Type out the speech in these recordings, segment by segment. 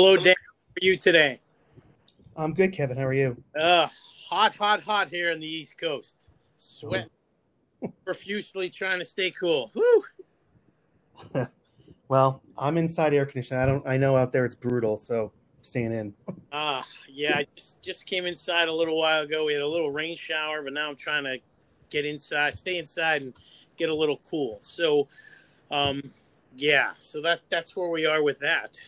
Hello, Dan. How are you today? I'm good, Kevin. How are you? Uh, hot, hot, hot here on the East Coast. Sweat profusely trying to stay cool. Well, I'm inside air conditioning. I don't. I know out there it's brutal, so staying in. Ah, uh, yeah. I just, just came inside a little while ago. We had a little rain shower, but now I'm trying to get inside, stay inside, and get a little cool. So, um, yeah. So that that's where we are with that.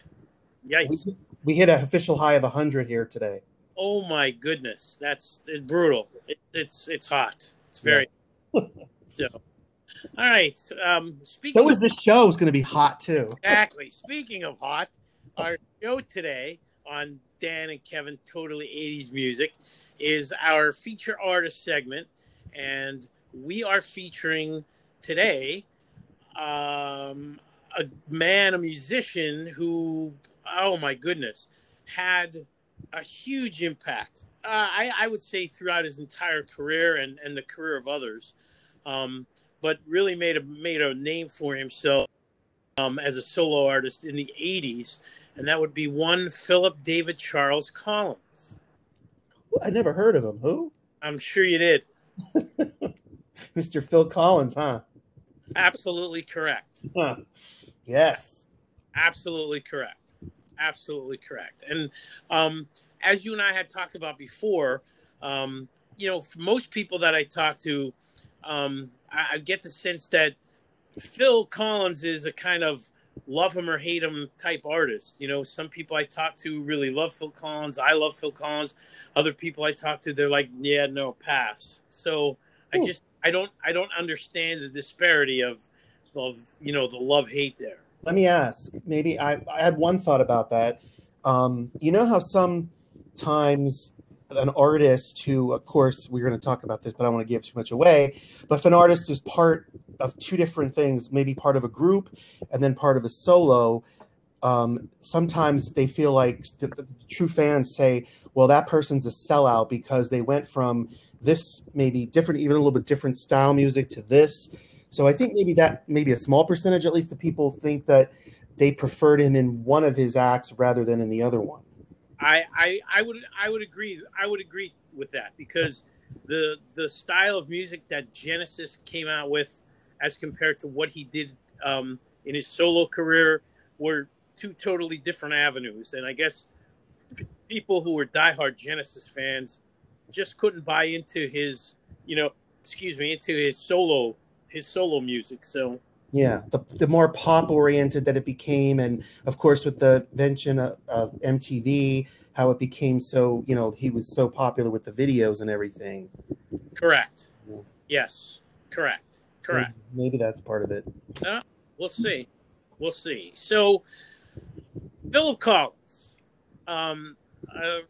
Yeah. We, we hit an official high of 100 here today. Oh my goodness, that's it's brutal. It, it's it's hot. It's very. Yeah. so, all right. Um, speaking. So was this show is going to be hot too. exactly. Speaking of hot, our show today on Dan and Kevin Totally 80s Music is our feature artist segment. And we are featuring today um, a man, a musician who, oh my goodness, had a huge impact. Uh, I, I, would say throughout his entire career and, and the career of others, um, but really made a made a name for himself um, as a solo artist in the '80s and that would be one Philip David Charles Collins. I never heard of him. Who? I'm sure you did. Mr. Phil Collins, huh? Absolutely correct. Huh. Yes. Absolutely correct. Absolutely correct. And um, as you and I had talked about before, um, you know, for most people that I talk to, um, I, I get the sense that Phil Collins is a kind of love him or hate him type artist. You know, some people I talk to really love Phil Collins. I love Phil Collins. Other people I talk to, they're like, yeah, no, pass. So I just I don't I don't understand the disparity of of you know the love hate there. Let me ask. Maybe I I had one thought about that. Um, you know how sometimes an artist who, of course, we're going to talk about this, but I want to give too much away. But if an artist is part of two different things, maybe part of a group and then part of a solo, um, sometimes they feel like the, the true fans say, well, that person's a sellout because they went from this maybe different, even a little bit different style music to this. So I think maybe that maybe a small percentage, at least, of people think that they preferred him in one of his acts rather than in the other one. I, I, I would I would agree I would agree with that because the the style of music that Genesis came out with as compared to what he did um, in his solo career were two totally different avenues and I guess people who were diehard Genesis fans just couldn't buy into his you know excuse me into his solo his solo music so yeah, the, the more pop oriented that it became, and of course with the invention of, of, MTV, how it became so you know he was so popular with the videos and everything. Correct. Yeah. Yes. Correct. Correct. Maybe, maybe that's part of it. Uh, we'll see. We'll see. So, Philip Collins um, uh,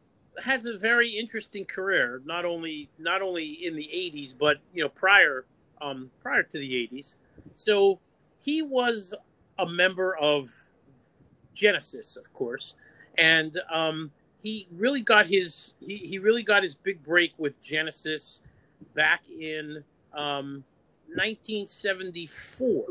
has a very interesting career. Not only not only in the '80s, but you know prior um, prior to the '80s. So he was a member of Genesis, of course, and um, he really got his he, he really got his big break with Genesis back in um, 1974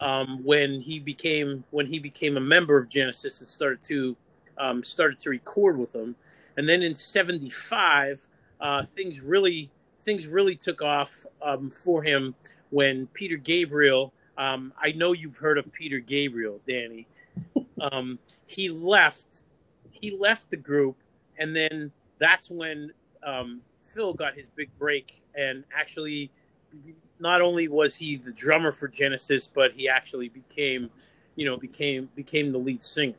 um, when he became when he became a member of Genesis and started to um, started to record with them, and then in '75 uh, things really things really took off um, for him when Peter Gabriel um, I know you've heard of Peter Gabriel, Danny. Um, he left. He left the group, and then that's when um, Phil got his big break. And actually, not only was he the drummer for Genesis, but he actually became, you know, became became the lead singer.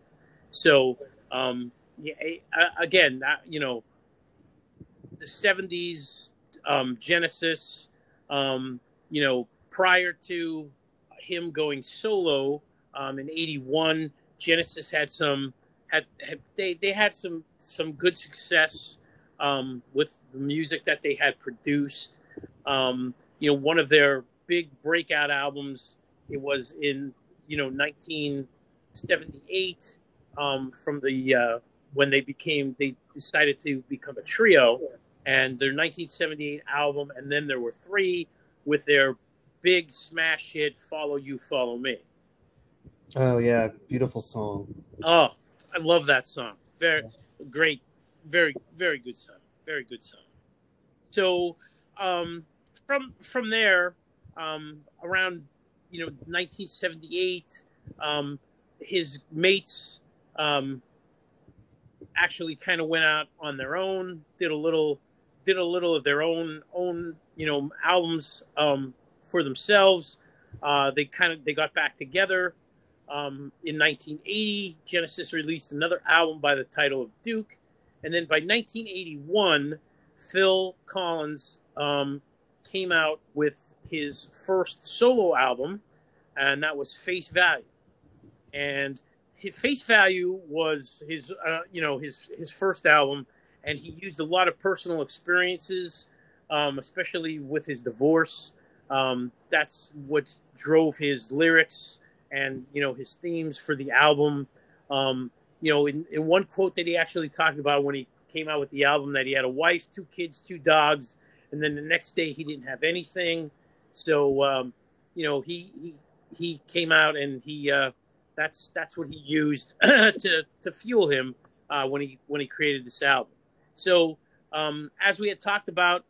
So, um, yeah, again, that, you know, the '70s um, Genesis, um, you know, prior to him going solo um, in '81. Genesis had some had, had, they they had some some good success um, with the music that they had produced. Um, you know, one of their big breakout albums. It was in you know 1978 um, from the uh, when they became they decided to become a trio, and their 1978 album, and then there were three with their big smash hit "Follow You, Follow Me." Oh yeah, beautiful song. Oh, I love that song. Very great, very very good song. Very good song. So um, from from there, um, around you know 1978, um, his mates um, actually kind of went out on their own, did a little did a little of their own own you know albums um, for themselves. Uh, they kind of they got back together. Um, in 1980, Genesis released another album by the title of Duke, and then by 1981, Phil Collins um, came out with his first solo album, and that was Face Value. And Face Value was his, uh, you know, his his first album, and he used a lot of personal experiences, um, especially with his divorce. Um, that's what drove his lyrics and you know his themes for the album. Um, you know, in, in one quote that he actually talked about when he came out with the album, that he had a wife, two kids, two dogs, and then the next day he didn't have anything. So um, you know, he he he came out and he uh, that's that's what he used to to fuel him uh, when he when he created this album. So um, as we had talked about,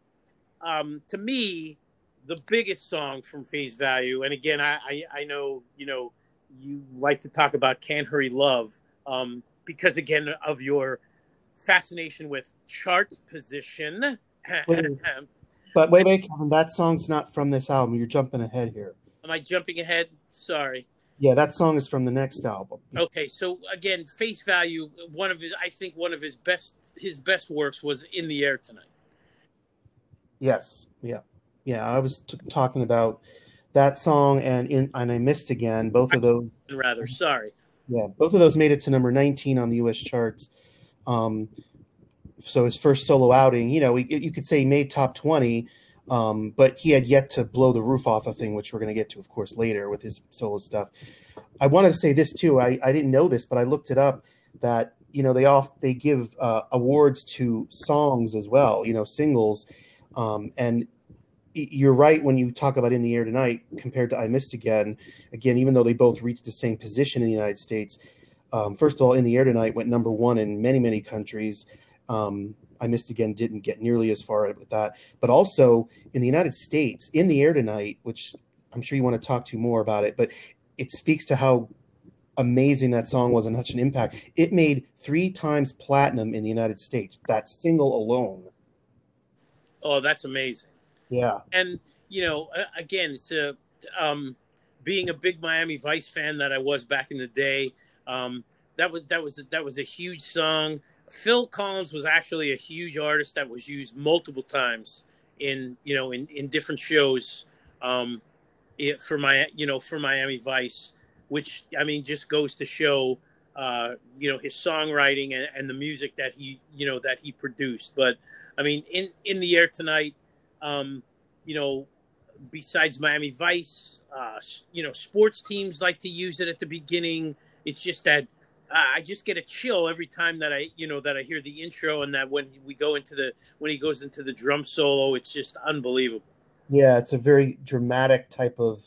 um, to me, the biggest song from Face Value, and again, I, I, I know you know you like to talk about Can't Hurry Love um, because again of your fascination with chart position. Wait, but wait, wait, Kevin, that song's not from this album. You're jumping ahead here. Am I jumping ahead? Sorry. Yeah, that song is from the next album. Okay, so again, Face Value, one of his, I think, one of his best, his best works was In the Air Tonight. Yes, yeah, yeah. I was t- talking about that song and in and I missed again. Both of those, rather. Sorry. Yeah, both of those made it to number 19 on the U.S. charts. Um, so his first solo outing, you know, he, you could say he made top 20, um, but he had yet to blow the roof off a thing, which we're going to get to, of course, later with his solo stuff. I wanted to say this too. I, I didn't know this, but I looked it up that you know they all they give uh, awards to songs as well, you know, singles, um, and you're right when you talk about in the air tonight compared to i missed again. Again even though they both reached the same position in the united states um, first of all in the air tonight went number one in many many countries. Um, I missed again didn't get nearly as far with that. But also in the United States, in the air tonight, which I'm sure you want to talk to more about it, but it speaks to how amazing that song was and such an impact. It made three times platinum in the United States. That single alone. Oh, that's amazing. Yeah. And you know, again, it's a um, being a big Miami Vice fan that I was back in the day. Um, that was that was that was a huge song. Phil Collins was actually a huge artist that was used multiple times in you know in, in different shows um, it, for my you know for Miami Vice, which I mean just goes to show uh, you know his songwriting and, and, the music that he you know that he produced. But I mean in in the air tonight, um, you know besides Miami Vice, uh, you know sports teams like to use it at the beginning. It's just that I just get a chill every time that I, you know, that I hear the intro and that when we go into the when he goes into the drum solo, it's just unbelievable. Yeah, it's a very dramatic type of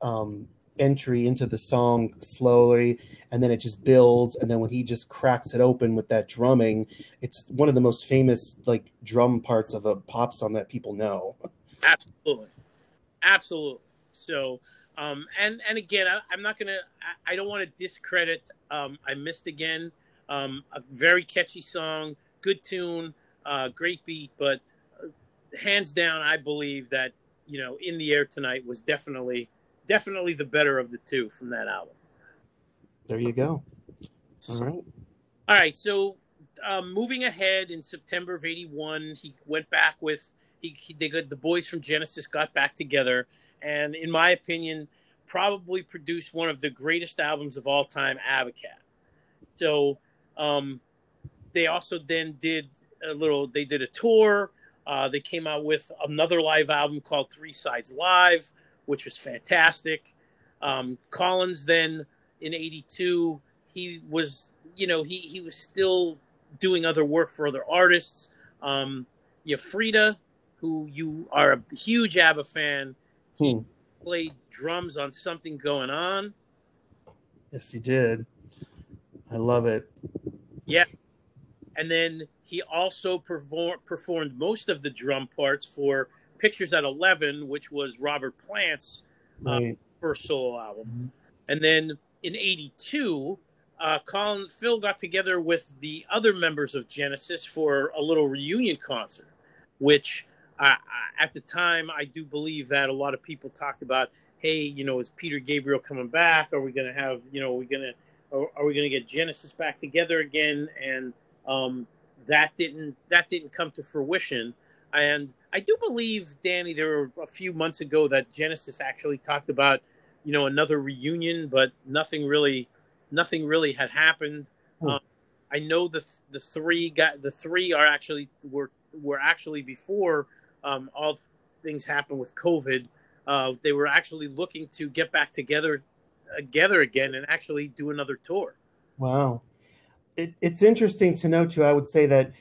um, entry into the song slowly, and then it just builds, and then when he just cracks it open with that drumming, it's one of the most famous like drum parts of a pop song that people know. Absolutely, absolutely. So um, and and again, I, am not gonna. I, I don't want to discredit. Um, I missed again. Um, a very catchy song, good tune, uh, great beat, but uh, hands down, I believe that you know, in the air tonight was definitely definitely the better of the two from that album. There you go. All right. All right. So um, moving ahead in September of '81, he went back with he, he they got the boys from Genesis got back together and in my opinion, probably produced one of the greatest albums of all time, Abacab. So um, they also then did a little. They did a tour. Uh, they came out with another live album called Three Sides Live, which was fantastic. Um, Collins then in '82, he was, you know, he he was still doing other work for other artists. Um, you have Frida, who you are a huge ABBA fan. He hmm. played drums on something going on. Yes, he did. I love it. Yeah. And then he also perform, performed most of the drum parts for Pictures at 11, which was Robert Plant's uh, right. first solo album. Mm-hmm. And then in 82, uh, Colin Phil got together with the other members of Genesis for a little reunion concert, which uh, at the time I do believe that a lot of people talked about. Hey, you know, is Peter Gabriel coming back? Are we going to have, you know, are we going to are, are we going to get Genesis back together again? And um, that didn't that didn't come to fruition. And I do believe, Danny, there were a few months ago that Genesis actually talked about, you know, another reunion, but nothing really, nothing really had happened. Hmm. Um, I know the the three got the three are actually were were actually before um, all things happened with COVID. Uh, they were actually looking to get back together together again and actually do another tour. Wow. It, it's interesting to know too. I would say that,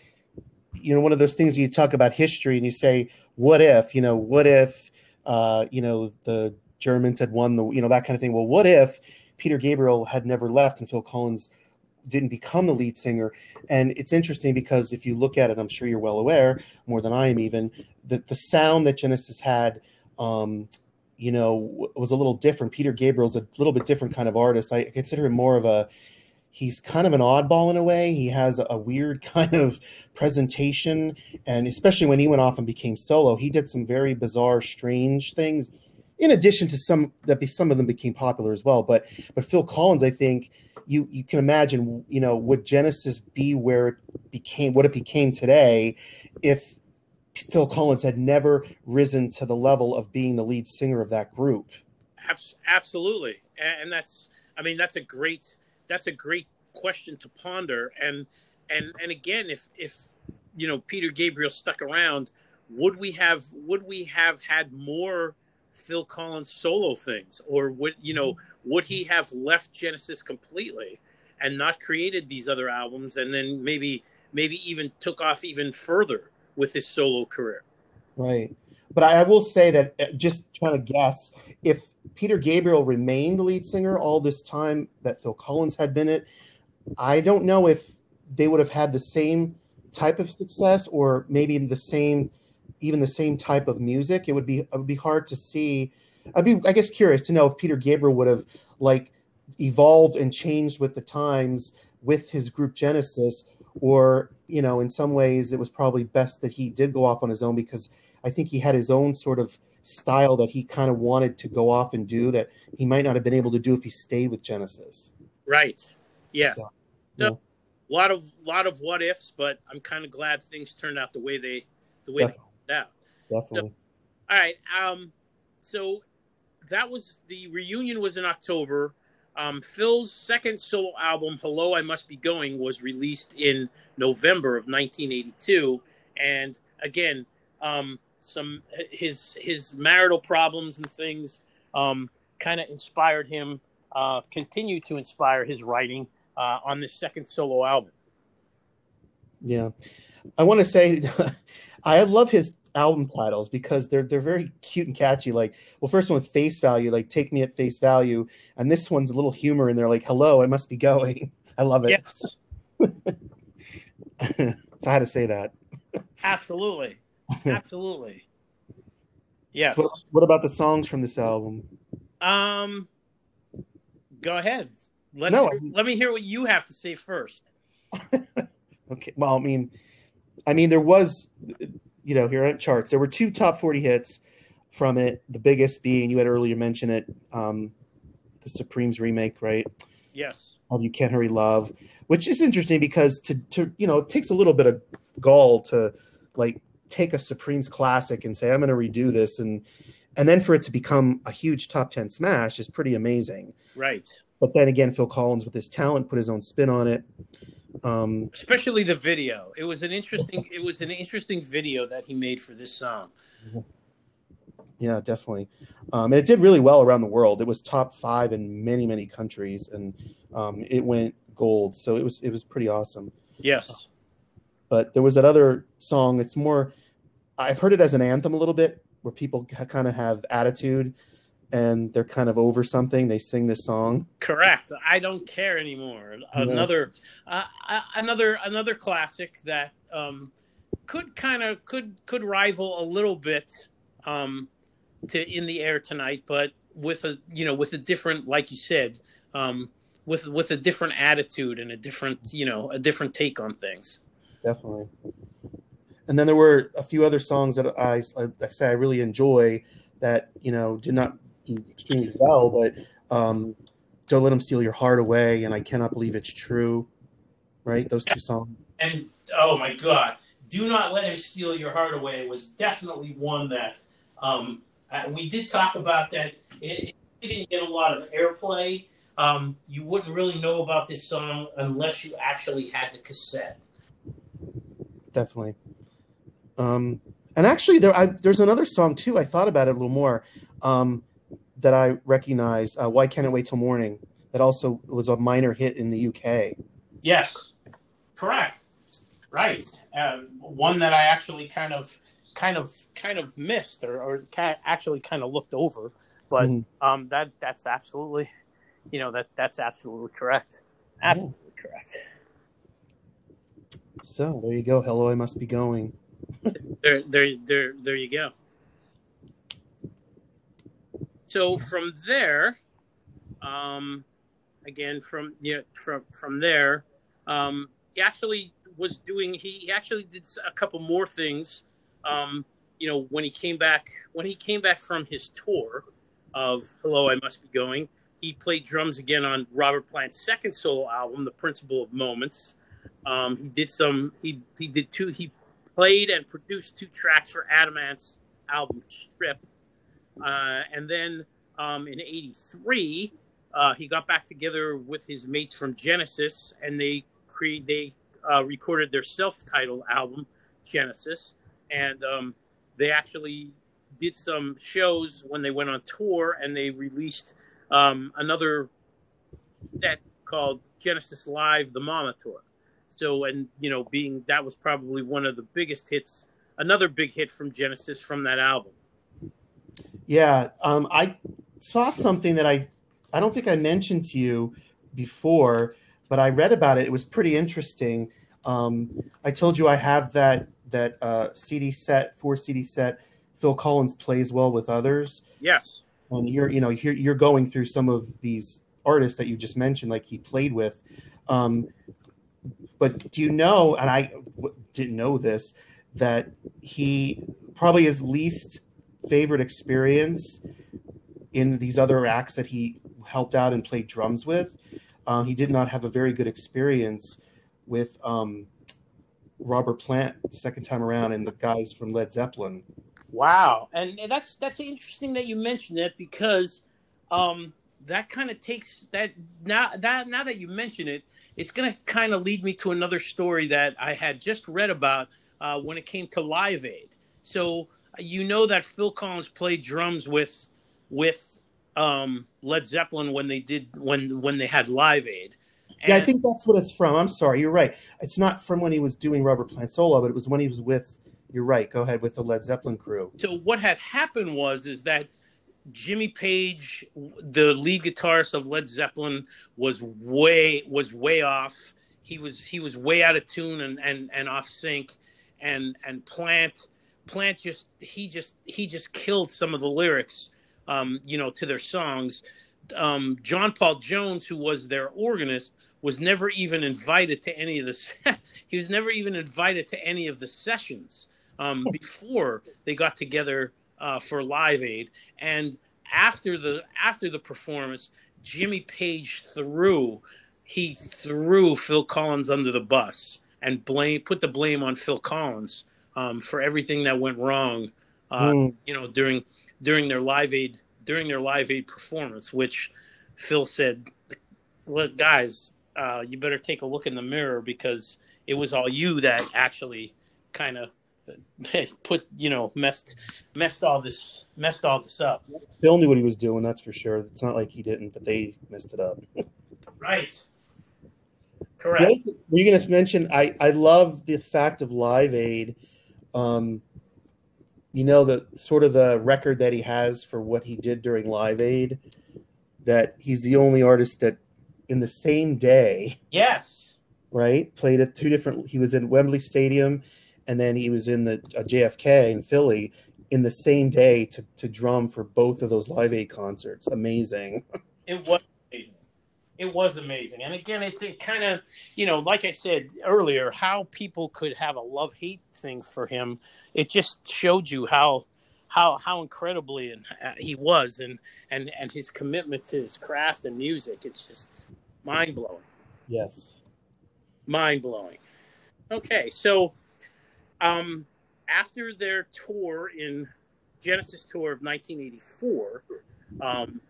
you know, one of those things you talk about history and you say, what if, you know, what if, uh, you know, the Germans had won the, you know, that kind of thing. Well, what if Peter Gabriel had never left and Phil Collins didn't become the lead singer? And it's interesting because if you look at it, I'm sure you're well aware, more than I am even, that the sound that Genesis had, um, you know, was a little different. Peter Gabriel's a little bit different kind of artist. I consider him more of a he's kind of an oddball in a way. He has a weird kind of presentation, and especially when he went off and became solo, he did some very bizarre, strange things. In addition to some that some of them became popular as well, but but Phil Collins, I think you you can imagine, you know, would Genesis be where it became what it became today if Phil Collins had never risen to the level of being the lead singer of that group. Absolutely, and that's I mean that's a great that's a great question to ponder. And and and again, if if you know Peter Gabriel stuck around, would we have would we have had more Phil Collins solo things, or would you know would he have left Genesis completely and not created these other albums, and then maybe maybe even took off even further? with his solo career. Right. But I will say that uh, just trying to guess if Peter Gabriel remained the lead singer all this time that Phil Collins had been it, I don't know if they would have had the same type of success or maybe the same even the same type of music. It would be it would be hard to see. I'd be I guess curious to know if Peter Gabriel would have like evolved and changed with the times with his group Genesis or you know in some ways it was probably best that he did go off on his own because i think he had his own sort of style that he kind of wanted to go off and do that he might not have been able to do if he stayed with genesis right yes so, yeah. a lot of lot of what ifs but i'm kind of glad things turned out the way they the way definitely. they turned out definitely so, all right um so that was the reunion was in october um, Phil's second solo album, Hello, I Must Be Going, was released in November of 1982. And again, um, some his his marital problems and things um, kind of inspired him, uh, continue to inspire his writing uh, on this second solo album. Yeah, I want to say I love his album titles because they're they're very cute and catchy. Like, well, first one with face value, like take me at face value, and this one's a little humor in there, like hello, I must be going. I love it. Yes. so I had to say that. Absolutely, absolutely. Yes. What, what about the songs from this album? Um, go ahead. Let no, hear, let me hear what you have to say first. okay. Well, I mean, I mean, there was you know, here on charts. There were two top 40 hits from it. The biggest being, you had earlier mentioned it, um, the Supremes remake, right? Yes. Of You Can't Hurry Love, which is interesting because to, to, you know, it takes a little bit of gall to like take a Supremes classic and say, I'm going to redo this. And, and then for it to become a huge top 10 smash is pretty amazing. Right. But then again, Phil Collins with his talent put his own spin on it. Um, Especially the video. It was an interesting. It was an interesting video that he made for this song. Yeah, definitely. Um, and it did really well around the world. It was top five in many, many countries, and um, it went gold. So it was it was pretty awesome. Yes. But there was that other song. It's more. I've heard it as an anthem a little bit, where people kind of have attitude. and they're kind of over something. They sing this song. Correct. I don't care anymore. Another, uh, another, another classic that um, could kind of could could rival a little bit um, to in the air tonight, but with a you know with a different, like you said, um, with with a different attitude and a different you know a different take on things. Definitely. And then there were a few other songs that I, I say I really enjoy that you know did not do extremely well, but um, "Don't Let Them Steal Your Heart Away" and "I Cannot Believe It's True," right? Those two songs. And oh my God, "Do Not Let Him Steal Your Heart Away" was definitely one that um, we did talk about. That it, it, didn't get a lot of airplay. Um, you wouldn't really know about this song unless you actually had the cassette. Definitely. Um, and actually, there I, there's another song too. I thought about it a little more um, that I recognize. Uh, Why can't it wait till morning? That also was a minor hit in the UK. Yes, correct. Right. Uh, one that I actually kind of, kind of, kind of missed, or, or actually kind of looked over. But mm um, that that's absolutely, you know, that that's absolutely correct. Absolutely correct. So there you go. Hello, I must be going there, there, there, there you go. So from there, um, again from yeah, from from there, um, he actually was doing. He actually did a couple more things. Um, you know, when he came back, when he came back from his tour of "Hello, I Must Be Going," he played drums again on Robert Plant's second solo album, "The Principle of Moments." Um, he did some. He he did two. He played and produced two tracks for Adam Ant's album Strip. Uh, and then um, in 83, uh, he got back together with his mates from Genesis and they cre- they uh, recorded their self-titled album Genesis. And um, they actually did some shows when they went on tour and they released um, another set called Genesis Live, the Mama Tour. So, and you know, being that was probably one of the biggest hits, another big hit from Genesis from that album. Yeah, um, I saw something that I, I don't think I mentioned to you before, but I read about it. It was pretty interesting. Um, I told you I have that that uh, CD set, four CD set. Phil Collins plays well with others. Yes, and you're you know you're, you're going through some of these artists that you just mentioned, like he played with. Um, but do you know, and I w- didn't know this, that he probably his least favorite experience in these other acts that he helped out and played drums with, uh, he did not have a very good experience with um, Robert Plant the second time around and the guys from Led Zeppelin. Wow, and that's that's interesting that you mentioned it because um, that kind of takes that now that now that you mention it, it's going to kind of lead me to another story that I had just read about uh, when it came to Live Aid. So you know that Phil Collins played drums with with um, Led Zeppelin when they did when when they had Live Aid. And yeah, I think that's what it's from. I'm sorry, you're right. It's not from when he was doing Robert Plant solo, but it was when he was with. You're right. Go ahead with the Led Zeppelin crew. So what had happened was is that Jimmy Page, the lead guitarist of Led Zeppelin, was way was way off. He was he was way out of tune and and, and off sync, and and Plant Plant just he just he just killed some of the lyrics, um, you know, to their songs. Um, John Paul Jones, who was their organist, was never even invited to any of the. he was never even invited to any of the sessions um, before they got together uh, for Live Aid, and after the after the performance, Jimmy Page threw he threw Phil Collins under the bus and blame put the blame on Phil Collins um, for everything that went wrong. Uh, mm. You know during during their Live Aid during their Live Aid performance, which Phil said, "Look, guys, uh, you better take a look in the mirror because it was all you that actually kind of put you know messed messed all this messed all this up. Phil knew what he was doing, that's for sure. It's not like he didn't, but they messed it up. right. Correct. were you going to mention? I I love the fact of Live Aid. Um, you know the sort of the record that he has for what he did during Live Aid. That he's the only artist that, in the same day, Yes. right, played at two different. He was in Wembley Stadium, and then he was in the uh, JFK in Philly in the same day to to drum for both of those Live Aid concerts. Amazing. It was amazing. It was amazing. And again, it, it kind of, you know, like I said earlier, how people could have a love hate thing for him. It just showed you how. How, how incredibly and uh, he was and, and and his commitment to his craft and music it's just mind blowing Yes. mind blowing. Okay, so um, after their tour in Genesis tour of 1984, um,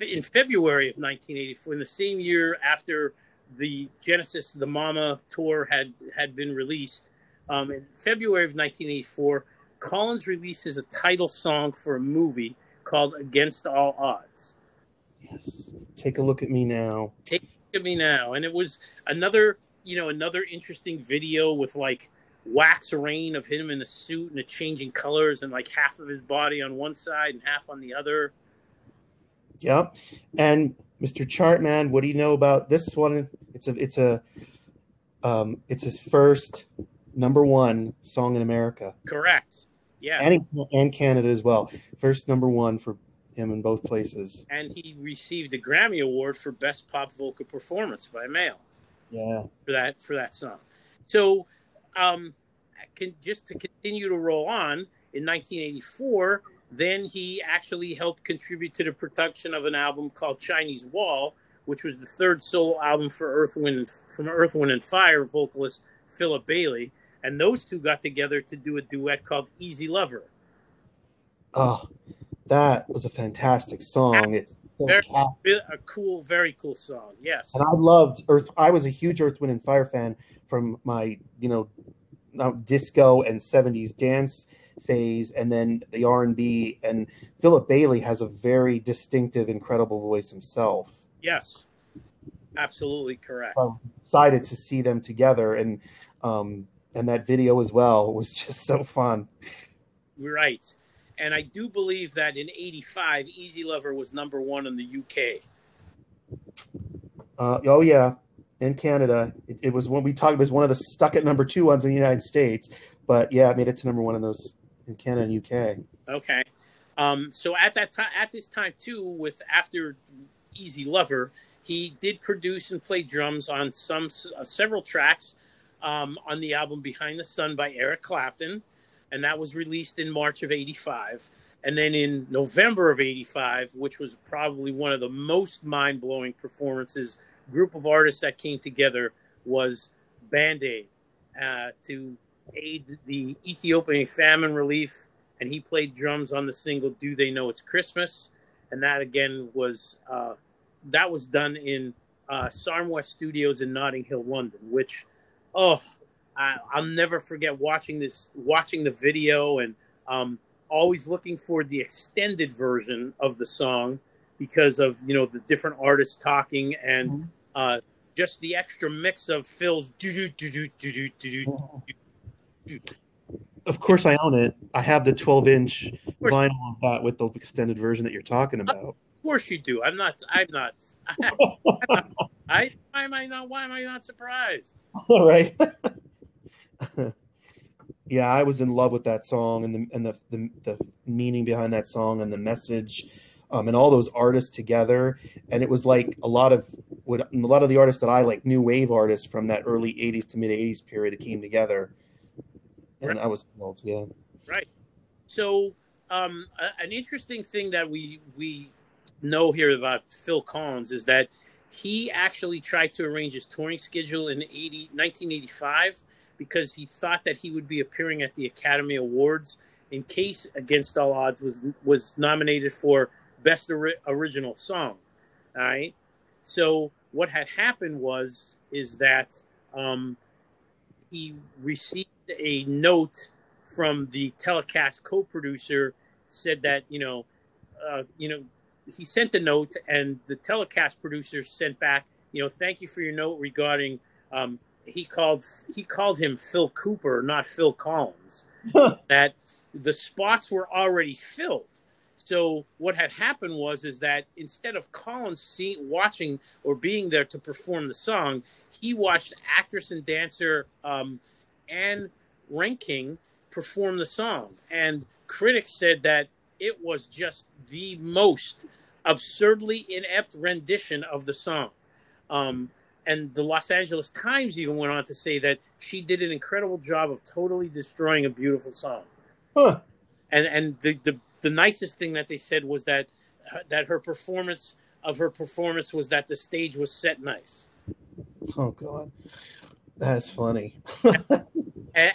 in February of 1984, in the same year after the Genesis the Mama tour had had been released, um, in February of 1984, Collins releases a title song for a movie called Against All Odds. Yes. Take a look at me now. Look at me now and it was another you know another interesting video with like wax rain of him in a suit and it changing colors and like half of his body on one side and half on the other Yep. And Mr. Chartman, what do you know about this one? It's a it's a um it's his first number one song in America. correct yeah And and Canada as well. First number one for him in both places. and he received a grammy award for best pop vocal performance by male Yeah. for that for that song so um can, just to continue to roll on in 1984 then he actually helped contribute to the production of an album called chinese wall which was the third solo album for earth wind from earth wind and fire vocalist philip bailey and those two got together to do a duet called easy lover Oh, that was a fantastic song. It's so Very- a cool very cool song yes and I loved Earth. I was a huge Earth, Wind, and Fire fan from my, you know, disco and '70s dance phase, and then the R and Philip Bailey has a very distinctive, incredible voice himself. yes absolutely correct I was excited to see them together, and um, and that video as well was just so fun. Right. And I do believe that in 85, Easy Lover was number one in the UK. Uh, oh yeah, in Canada, it, it was when we talked. It was one of the stuck at number two ones in the United States, but yeah, it made it to number one in those in Canada and UK. Okay. Um, so at that time, at this time too, with after Easy Lover, he did produce and play drums on some uh, several tracks um, on the album Behind the Sun by Eric Clapton, and that was released in March of '85. And then in November of '85, which was probably one of the most mind-blowing performances, group of artists that came together was Band Aid uh, to aid the Ethiopian famine relief and he played drums on the single "Do They Know It's Christmas," and that again was uh, that was done in uh, Sarm West Studios in Notting Hill, London. Which, oh, I, I'll never forget watching this, watching the video, and um, always looking for the extended version of the song because of you know the different artists talking and uh, just the extra mix of Phil's do do do do do do do Of course, I own it. I have the 12 inch vinyl of that with the extended version that you're talking about. Of course you do. I'm not. I'm not. I why am I not? Why am I not surprised? All right. yeah, I was in love with that song and the and the the, the meaning behind that song and the message, um, and all those artists together. And it was like a lot of what a lot of the artists that I like, new wave artists from that early '80s to mid '80s period, that came together. And I was thrilled. Yeah. Right. So, um, a, an interesting thing that we we know here about Phil Collins is that he actually tried to arrange his touring schedule in 80, 1985 because he thought that he would be appearing at the Academy Awards in case Against All Odds was was nominated for Best Ori- Original Song. All right. So what had happened was is that um, he received a note from the telecast co-producer said that you know uh, you know he sent a note and the telecast producer sent back you know thank you for your note regarding um, he called he called him Phil Cooper not Phil Collins that the spots were already filled. So what had happened was is that instead of Collins see, watching or being there to perform the song, he watched actress and dancer um, Anne Reinking perform the song, and critics said that it was just the most absurdly inept rendition of the song. Um, and the Los Angeles Times even went on to say that she did an incredible job of totally destroying a beautiful song. Huh. And and the, the the nicest thing that they said was that that her performance of her performance was that the stage was set nice. Oh God, that's funny. and,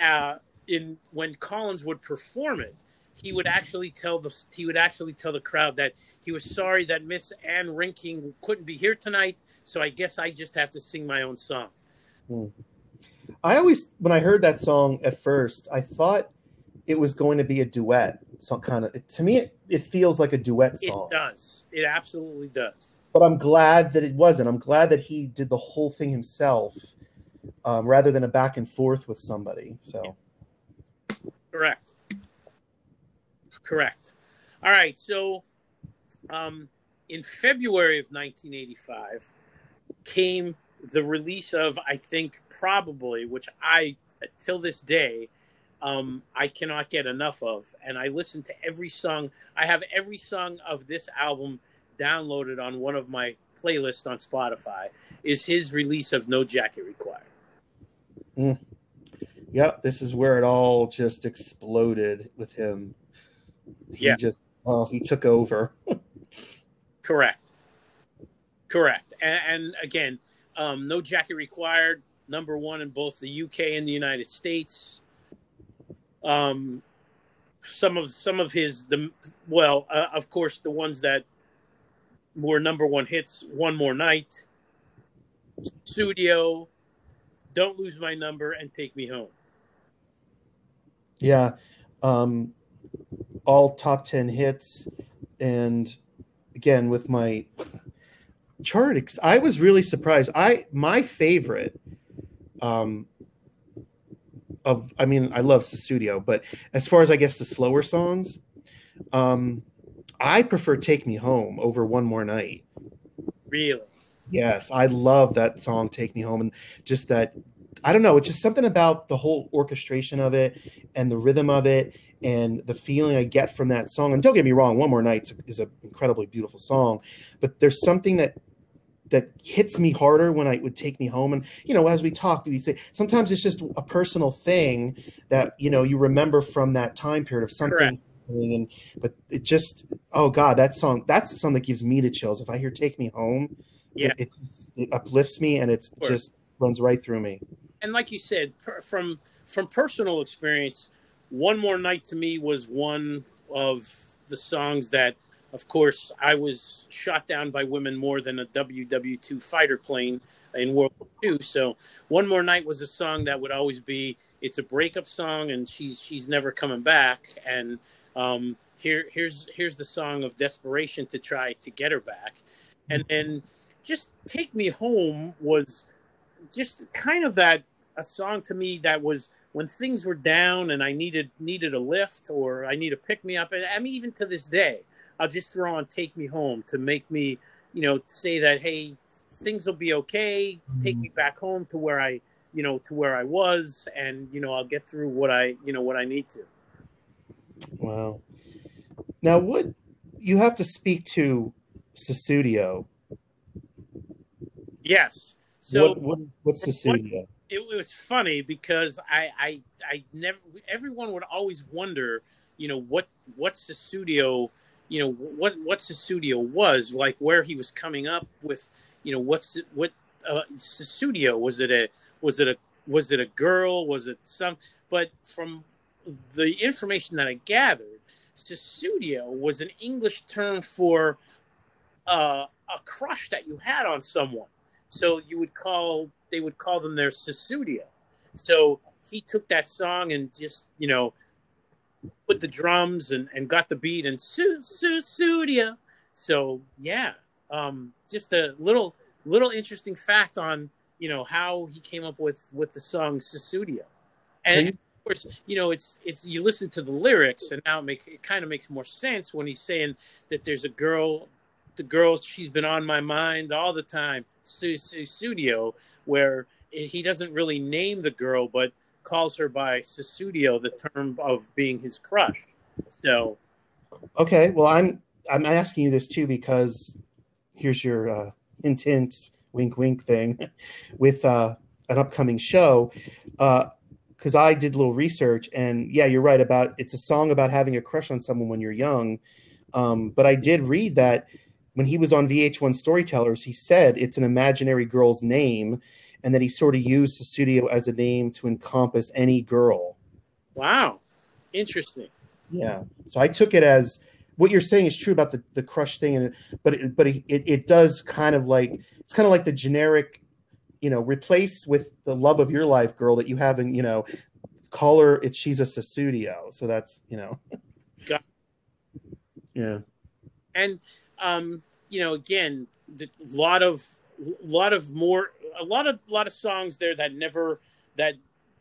uh, in when Collins would perform it, he would actually tell the he would actually tell the crowd that he was sorry that Miss Anne Reinking couldn't be here tonight, so I guess I just have to sing my own song. Hmm. I always, when I heard that song at first, I thought it was going to be a duet. So kind of to me, it, it feels like a duet song. It does. It absolutely does. But I'm glad that it wasn't. I'm glad that he did the whole thing himself, um, rather than a back and forth with somebody. So. Correct. Correct. All right. So, um, in February of 1985, came the release of, I think, probably, which I, till this day, um, I cannot get enough of. And I listen to every song. I have every song of this album downloaded on one of my playlists on Spotify. Is his release of No Jacket Required? Mm. Yep, this is where it all just exploded with him. He yeah. just oh, he took over. Correct. Correct. And, and again, um, no jacket required. Number one in both the UK and the United States. Um, some of some of his the well, uh, of course, the ones that were number one hits. One more night. Sussudio. Don't lose my number and take me home. Yeah. Um, all top 10 hits. And again, with my chart, I was really surprised. I, my favorite, um, of, I mean, I love Sussudio, but as far as I guess the slower songs, um, I prefer Take Me Home over One More Night. Really? Yes, I love that song Take Me Home and just that I don't know, it's just something about the whole orchestration of it and the rhythm of it and the feeling I get from that song. And don't get me wrong, One More Night is an incredibly beautiful song, but there's something that that hits me harder when I would take me home. And you know, as we talked, we say sometimes it's just a personal thing that you know you remember from that time period of something. Correct. And but it just oh god, that song that's the song that gives me the chills. If I hear "Take Me Home," yeah, it, it, it uplifts me and it just runs right through me and like you said, per, from from personal experience, one more night to me was one of the songs that, of course, I was shot down by women more than a WW two fighter plane in World War II. So one more night was a song that would always be. It's a breakup song, and she's she's never coming back. And um, here here's here's the song of desperation to try to get her back, and then just take me home was just kind of that a song to me that was when things were down and I needed needed a lift or I need a pick me up. And I mean, even to this day, I'll just throw on "Take Me Home" to make me, you know, say that hey, things will be okay. Take mm-hmm. me back home to where I, you know, to where I was, and you know, I'll get through what I, you know, what I need to. Wow. Now, what you have to speak to Sussudio. Yes. So what, what, what's Sussudio? it, it was funny because I, I I never everyone would always wonder, you know, what what's the studio, you know, what what the studio was like where he was coming up with, you know, what's what uh, studio was it a was it a was it a girl was it some but from the information that I gathered, Sussudio was an English term for uh, a crush that you had on someone. So you would call they would call them their Sussudio. So he took that song and just you know put the drums and, and got the beat and Sussudio. So yeah, um, just a little little interesting fact on you know how he came up with with the song Sussudio. And of course, you know, it's it's you listen to the lyrics, and now it makes it kind of makes more sense when he's saying that there's a girl, the girl she's been on my mind all the time, Sussudio, where he doesn't really name the girl, but calls her by Sussudio, the term of being his crush. So, okay, well, I'm I'm asking you this too because here's your uh, hint, wink, wink thing with uh, an upcoming show. Uh, because I did a little research, and yeah, you're right about it's a song about having a crush on someone when you're young. Um, but I did read that when he was on VH1 Storytellers, he said it's an imaginary girl's name, and that he sort of used Sussudio as a name to encompass any girl. Wow, interesting. Yeah, so I took it as what you're saying is true about the, the crush thing, and but it, but it, it does kind of like it's kind of like the generic you know, replace with the love of your life girl that you haven't, you know, call her it's she's a Sussudio. So that's, you know. Got yeah. And um, you know, again, a lot of lot of more a lot of lot of songs there that never that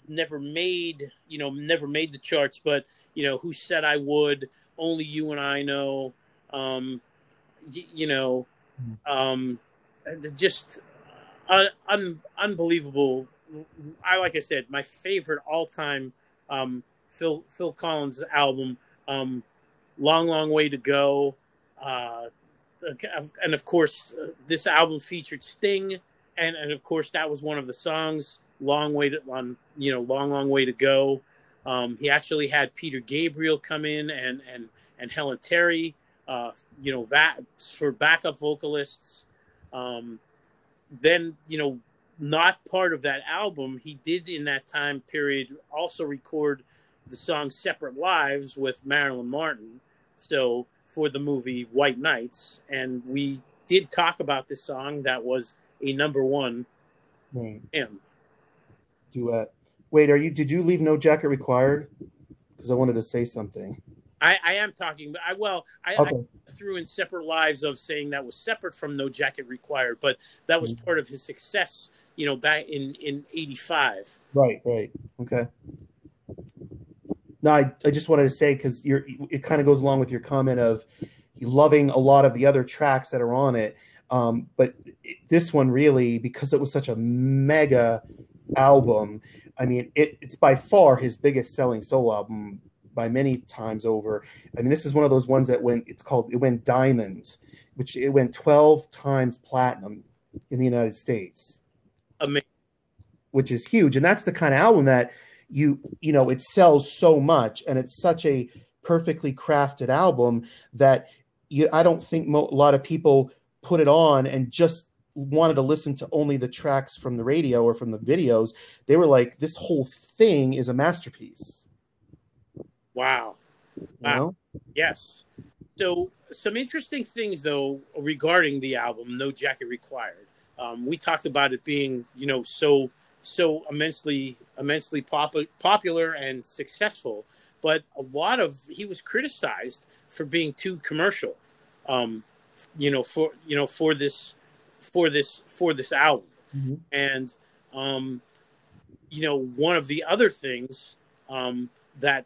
never made, you know, never made the charts, but you know, who said I would, only you and I know, um, y- you know, hmm. um, just un, unbelievable. I like I said, my favorite all time um, Phil Phil Collins album, um, "Long Long Way to Go," uh, and of course uh, this album featured Sting, and and of course that was one of the songs. Long way to on you know long long way to go. Um, he actually had Peter Gabriel come in and and and Helen Terry, uh, you know, that for backup vocalists. Um, then you know not part of that album he did in that time period also record the song separate lives with marilyn martin so for the movie white nights and we did talk about this song that was a number one right. him duet wait are you did you leave no jacket required because i wanted to say something I, I am talking, but I well, I, okay. I, threw in separate lives of saying that was separate from No Jacket Required, but that was mm-hmm. part of his success, you know, back in in '85. Right, right, okay. No, I, I just wanted to say because you're it kind of goes along with your comment of loving a lot of the other tracks that are on it, um, but this one really because it was such a mega album. I mean, it, it's by far his biggest selling solo album by many times over. I mean, this is one of those ones that went. It's called. It went diamond, which it went twelve times platinum in the United States. Amazing. Which is huge, and that's the kind of album that you you know it sells so much, and it's such a perfectly crafted album that you. I don't think mo- a lot of people put it on and just wanted to listen to only the tracks from the radio or from the videos. They were like, this whole thing is a masterpiece. Wow. Wow. You know? Yes. So some interesting things though regarding the album No Jacket Required. Um, we talked about it being, you know, so so immensely immensely pop- popular and successful, but a lot of he was criticized for being too commercial. Um, you know, for you know for this for this for this album, mm-hmm. and um, you know one of the other things um, that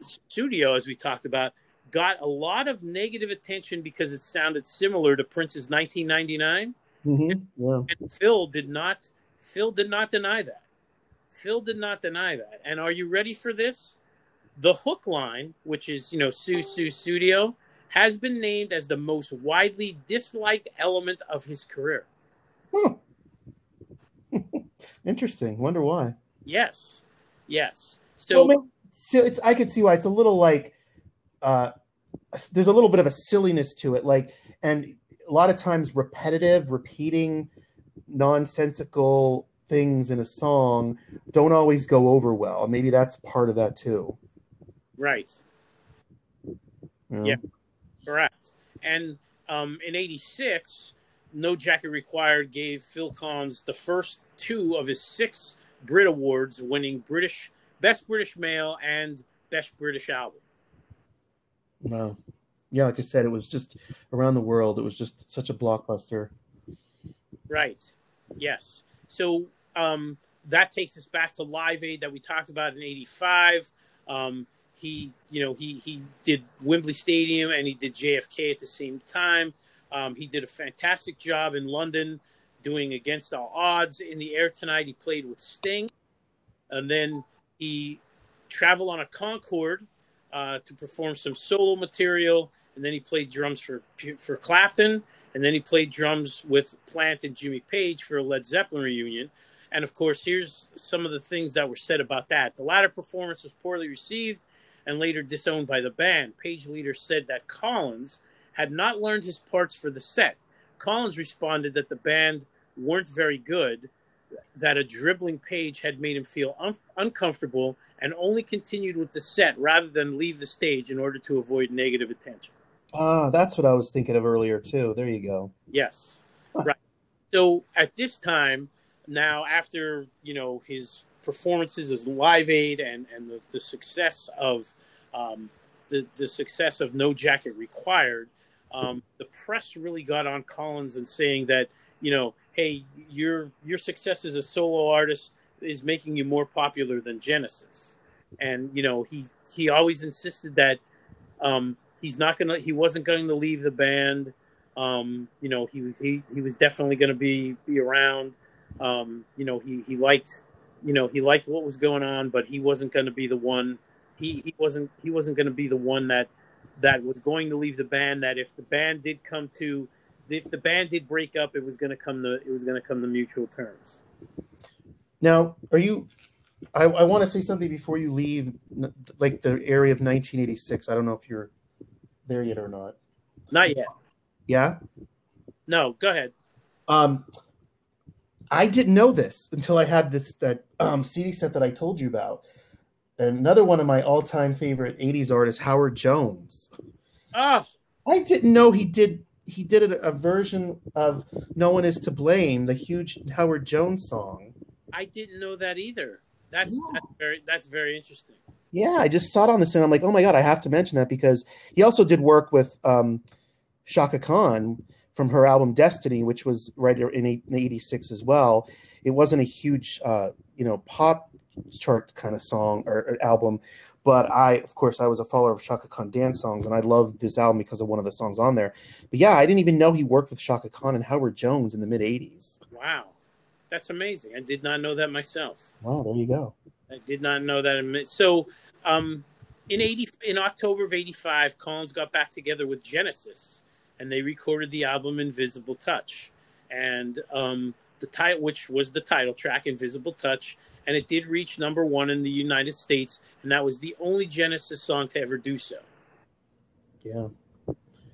studio, as we talked about, got a lot of negative attention because it sounded similar to Prince's 1999. Mm-hmm. Yeah. And Phil did not. Phil did not deny that. Phil did not deny that. And are you ready for this? The hook line, which is you know Su-Su-Sussudio, has been named as the most widely disliked element of his career. Huh. Interesting. Wonder why. Yes. Yes. So well, so it's I could see why it's a little like uh there's a little bit of a silliness to it like and a lot of times repetitive repeating nonsensical things in a song don't always go over well maybe that's part of that too right yeah, yeah correct and um, in 86 no jacket required gave phil collins the first two of his six brit awards winning british Best British Male and Best British Album. Wow. Yeah, like I said, it was just around the world. It was just such a blockbuster. Right. Yes. So um, that takes us back to Live Aid that we talked about in '85. Um, he, you know, he he did Wembley Stadium and he did JFK at the same time. Um, he did a fantastic job in London, doing Against All Odds. In the Air Tonight, he played with Sting, and then he traveled on a Concorde uh, to perform some solo material, and then he played drums for for Clapton, and then he played drums with Plant and Jimmy Page for a Led Zeppelin reunion. And of course, here's some of the things that were said about that. The latter performance was poorly received and later disowned by the band. Page leader said that Collins had not learned his parts for the set. Collins responded that the band weren't very good, that a dribbling Page had made him feel un- uncomfortable, and only continued with the set rather than leave the stage in order to avoid negative attention. Ah, that's what I was thinking of earlier too. There you go. Yes, right. So at this time, now after you know his performances as Live Aid and and the, the success of um, the the success of No Jacket Required, um, the press really got on Collins and saying that you know, hey, your your success as a solo artist is making you more popular than Genesis, and you know he he always insisted that um, he's not gonna he wasn't going to leave the band. Um, you know he he he was definitely going to be be around. Um, you know he he liked you know he liked what was going on, but he wasn't going to be the one. He he wasn't he wasn't going to be the one that that was going to leave the band. That if the band did come to if the band did break up, it was going to come to it was going to come to mutual terms. Now, are you? I, I want to say something before you leave, like the area of 1986. I don't know if you're there yet or not. Not yet. Yeah. No, go ahead. Um, I didn't know this until I had this that um, CD set that I told you about. Another one of my all-time favorite '80s artists, Howard Jones. Oh, I didn't know he did he did a, a version of "No One Is to Blame," the huge Howard Jones song. I didn't know that either. That's yeah. that's very that's very interesting. Yeah, I just saw it on this and I'm like, oh my god, I have to mention that because he also did work with um, Chaka Khan from her album Destiny, which was right in '86 as well. It wasn't a huge, uh, you know, pop chart kind of song or, or, album, but I, of course, I was a follower of Chaka Khan dance songs, and I loved this album because of one of the songs on there. But yeah, I didn't even know he worked with Chaka Khan and Howard Jones in the mid '80s. Wow, that's amazing! I did not know that myself. Wow, there you go. I did not know that. So, um, in eighty in October of '85, Collins got back together with Genesis and they recorded the album Invisible Touch, and um, the title, which was the title track, Invisible Touch, and it did reach number one in the United States, and that was the only Genesis song to ever do so. Yeah.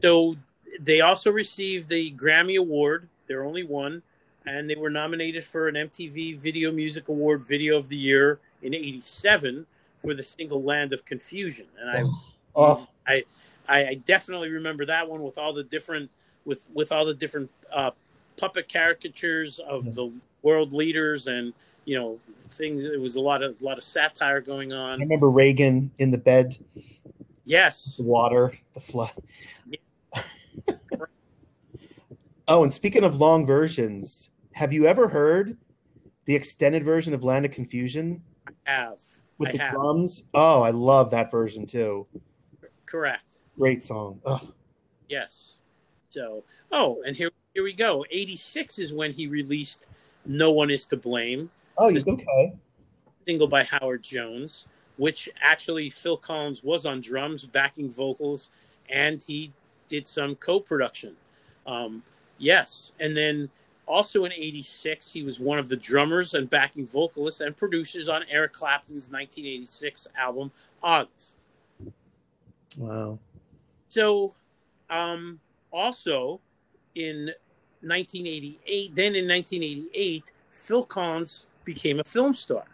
So they also received the Grammy Award, their only one, and they were nominated for an MTV Video Music Award Video of the Year in '87 for the single "Land of Confusion," and I, oh. I, I, I, definitely remember that one with all the different with with all the different uh, puppet caricatures of yeah. the world leaders and you know things. It was a lot of a lot of satire going on. I remember Reagan in the bed. Yes. The water, the flood. Yeah. oh, and speaking of long versions, have you ever heard the extended version of Land of Confusion? I have. With I the have. drums? Oh, I love that version too. Correct. Great song. Ugh. Yes. So, oh, and here here we go. 86 is when he released No One Is to Blame. Oh, he's okay. Single by Howard Jones, which actually Phil Collins was on drums, backing vocals, and he did some co-production. Um, yes, and then also in 86 he was one of the drummers and backing vocalists and producers on Eric Clapton's 1986 album August. Wow. So, um, also in 1988, then in 1988, Phil Collins became a film star.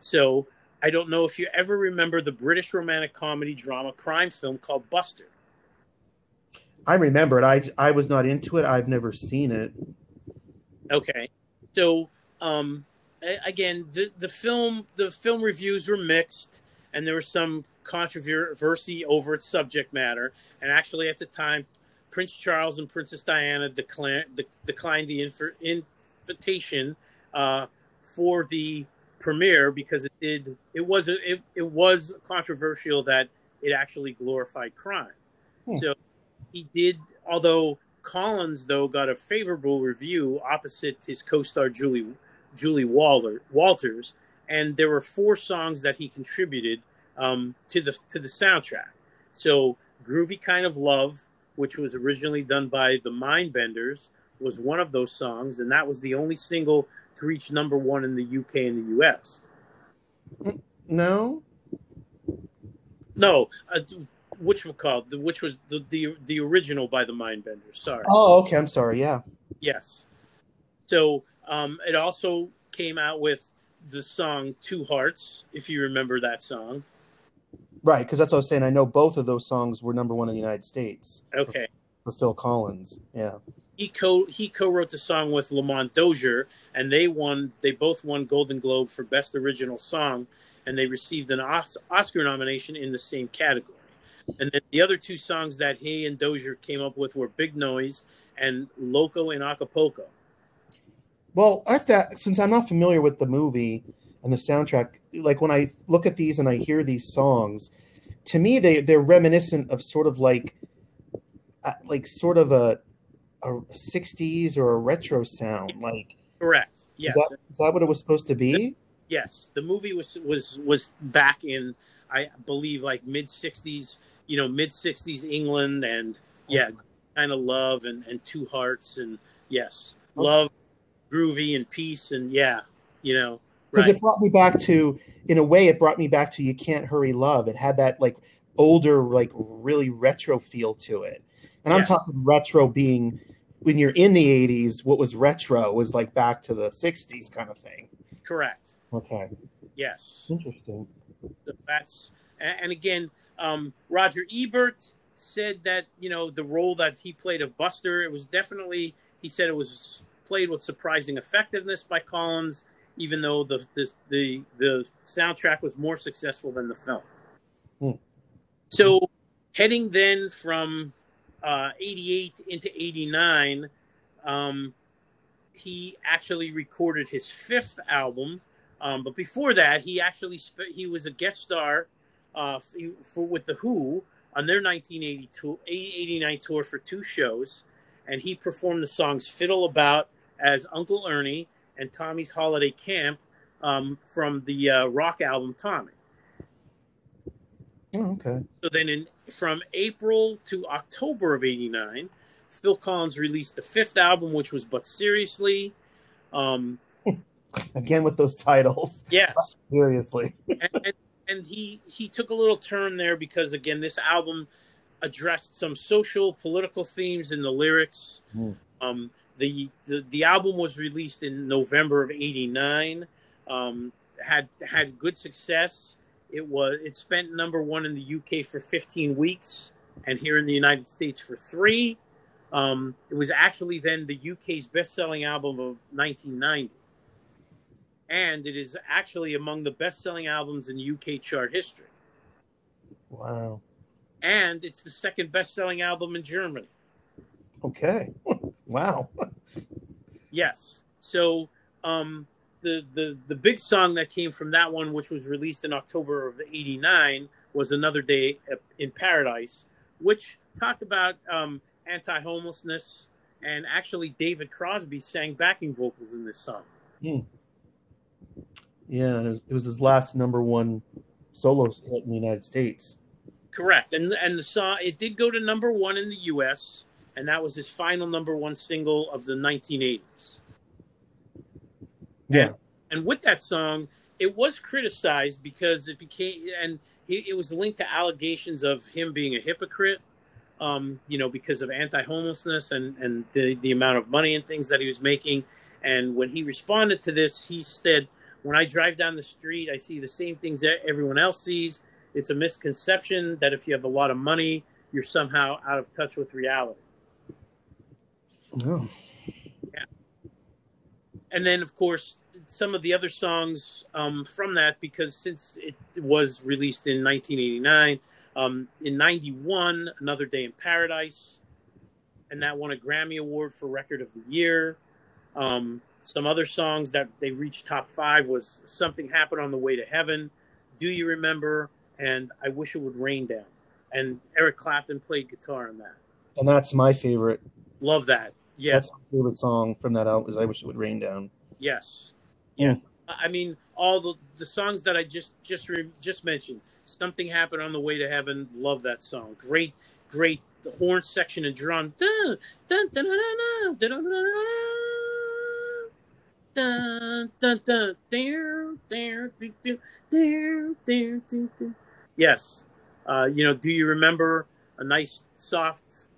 So, I don't know if you ever remember the British romantic comedy drama crime film called Buster. I remember it. I, I was not into it. I've never seen it. Okay. So, um, again, the, the film the film reviews were mixed, and there was some controversy over its subject matter. And actually, at the time, Prince Charles and Princess Diana declined, de- declined the inf- invitation uh, for the premiere because it did it was it, it was controversial that it actually glorified crime. Hmm. So he did although Collins though got a favorable review opposite his co-star Julie Julie Waller, Walters and there were four songs that he contributed um, to the to the soundtrack. So Groovy Kind of Love, which was originally done by the Mindbenders, was one of those songs, and that was the only single to reach number one in the UK and the US. No. No, uh, which was called which was the, the the original by the Mindbenders. Sorry. Oh, okay. I'm sorry. Yeah. Yes. So um, it also came out with the song Two Hearts, if you remember that song. Right, because that's what I was saying. I know both of those songs were number one in the United States. Okay. For, for Phil Collins, yeah. He co he co-wrote the song with Lamont Dozier, and they won. They both won Golden Globe for Best Original Song, and they received an Oscar nomination in the same category. And then the other two songs that he and Dozier came up with were Big Noise and Loco in Acapulco. Well, I have to since I'm not familiar with the movie and the soundtrack. Like when I look at these and I hear these songs, to me they they're reminiscent of sort of like, uh, like sort of a, a '60s or a retro sound. Like correct. Yes. Is that, is that what it was supposed to be? Yes, the movie was was was back in I believe like mid '60s. You know, mid '60s England, and yeah, kind of love and and two hearts, and yes, love groovy and peace and yeah, you know. Because right. it brought me back to, in a way, it brought me back to "You Can't Hurry Love." It had that like older, like really retro feel to it, and I'm talking retro being when you're in the 80s. What was retro was like back to the 60s kind of thing. Correct. Okay. Yes. Interesting. So that's and again, um, Roger Ebert said that you know the role that he played of Buster, it was definitely he said it was played with surprising effectiveness by Collins, even though the the the, the soundtrack was more successful than the film. Hmm. So, heading then from uh, 88 into 89, um, he actually recorded his fifth album. Um, but before that, he actually sp- he was a guest star uh, for with the Who on their 1982 89 tour for two shows, and he performed the songs "Fiddle About" as Uncle Ernie and Tommy's Holiday Camp um, from the uh, rock album Tommy. Oh, okay. So then, in from April to October of '89, Phil Collins released the fifth album, which was "But Seriously." Um, Again with those titles. Yes. Seriously. and, and, and he he took a little turn there because again, this album addressed some social, political themes in the lyrics. Mm. Um, the, the, the album was released in November of '89. Um, had had good success. It was it spent number one in the UK for 15 weeks, and here in the United States for three. Um, it was actually then the UK's best-selling album of 1990, and it is actually among the best-selling albums in UK chart history. Wow! And it's the second best-selling album in Germany. Okay. Wow. yes. So um, the the the big song that came from that one, which was released in October of '89, was "Another Day in Paradise," which talked about um, anti-homelessness, and actually David Crosby sang backing vocals in this song. Hmm. Yeah, it was, it was his last number one solo hit in the United States. Correct, and and the song it did go to number one in the U.S and that was his final number one single of the 1980s. Yeah. And, and with that song, it was criticized because it became, and he, it was linked to allegations of him being a hypocrite, um, you know, because of anti homelessness and, and the, the amount of money and things that he was making. And when he responded to this, he said, When I drive down the street, I see the same things that everyone else sees. It's a misconception that if you have a lot of money, you're somehow out of touch with reality. No. Yeah. And then, of course, some of the other songs um, from that, because since it was released in 1989, um, in 91, Another Day in Paradise, and that won a Grammy Award for Record of the Year. Um, some other songs that they reached top five was "Something Happened on the Way to Heaven," "Do You Remember," and "I Wish It Would Rain Down." And Eric Clapton played guitar on that. And that's my favorite. Love that. Yes. That's my favorite song from that album is I Wish It Would Rain Down. Yes. Yeah. I mean, all the, the songs that I just just re, just mentioned. Something happened on the way to heaven. Love that song. Great, great the horn section and drum. Yes. Uh, you know, do you remember a nice soft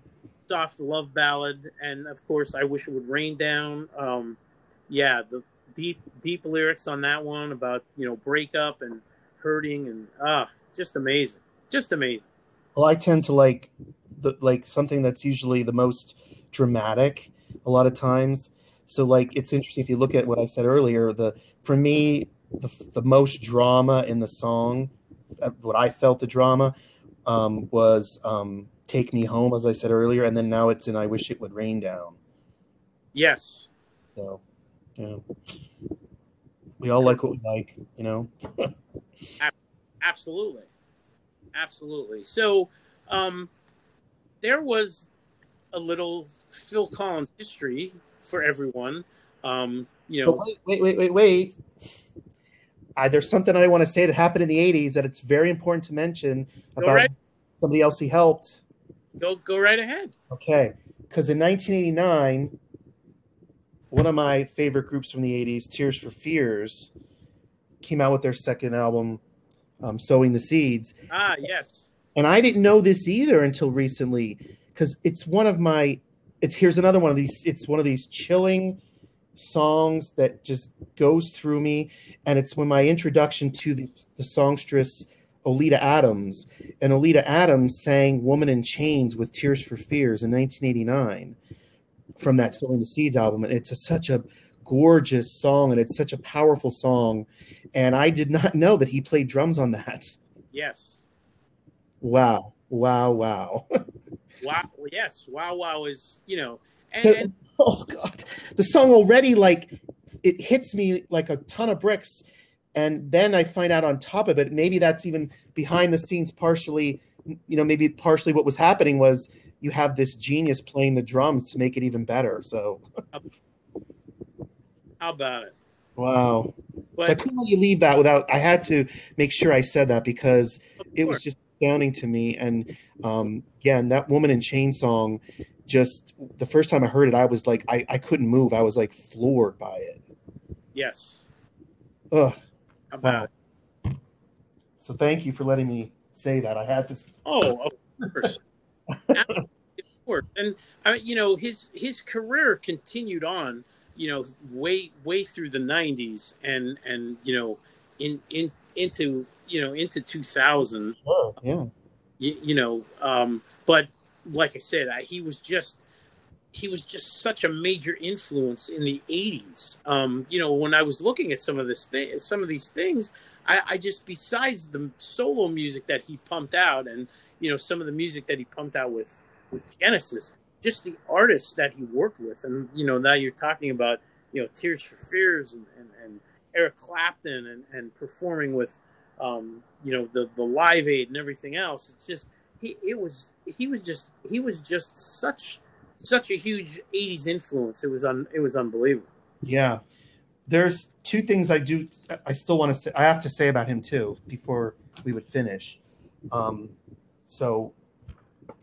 soft love ballad and of course I wish it would rain down. Um, yeah, the deep deep lyrics on that one about, you know, breakup and hurting and ah, just amazing. Just amazing. Well, I tend to like the like something that's usually the most dramatic a lot of times. So like it's interesting if you look at what I said earlier, the for me the the most drama in the song, uh, what I felt the drama um, was um, "Take Me Home," as I said earlier, and then now it's in "I Wish It Would Rain Down." Yes. So, yeah, we all like what we like, you know. Absolutely, absolutely. So, um, there was a little Phil Collins history for everyone. Um, you know, But wait, wait, wait, wait, wait. Uh, there's something I want to say that happened in the '80s that it's very important to mention about right. somebody else he helped. Go go right ahead. Okay, because in 1989, one of my favorite groups from the '80s, Tears for Fears, came out with their second album, um, "Sowing the Seeds," Ah, yes. and I didn't know this either until recently because it's one of my. It's here's another one of these. It's one of these chilling songs that just goes through me, and it's when my introduction to the, the songstress Oleta Adams, and Oleta Adams sang "Woman in Chains" with Tears for Fears in 1989 from that "Sowing the Seeds" album, and it's a, such a gorgeous song, and it's such a powerful song, and I did not know that he played drums on that. Yes. Wow. Wow. Wow. Wow. Yes. Wow. Wow is you know, and, and oh god. The song already like it hits me like a ton of bricks. And then I find out on top of it, maybe that's even behind the scenes partially, you know, maybe partially what was happening was you have this genius playing the drums to make it even better. So how about it? wow. So I couldn't let you leave that without I had to make sure I said that because it was just astounding to me. And um, again, that woman in chainsong just the first time I heard it, I was like, I, I couldn't move. I was like floored by it. yes. Ugh. Wow. So thank you for letting me say that. I had to. Oh, of course. Of course. And uh, you know, his his career continued on, you know, way way through the '90s, and and you know, in in into you know into 2000. Sure. Yeah. You, you know, um, but like I said, I, he was just he was just such a major influence in the 80s. Um, you know, when I was looking at some of this some of these things, I, I just besides the solo music that he pumped out, and you know, some of the music that he pumped out with with Genesis, just the artists that he worked with, and you know, now you're talking about you know Tears for Fears and and, and Eric Clapton and and performing with um, you know the the Live Aid and everything else. It's just he it was he was just he was just such such a huge 80s influence it was un, it was unbelievable Yeah. There's two things I do. I still want to say. I have to say about him too before we would finish. Um, so,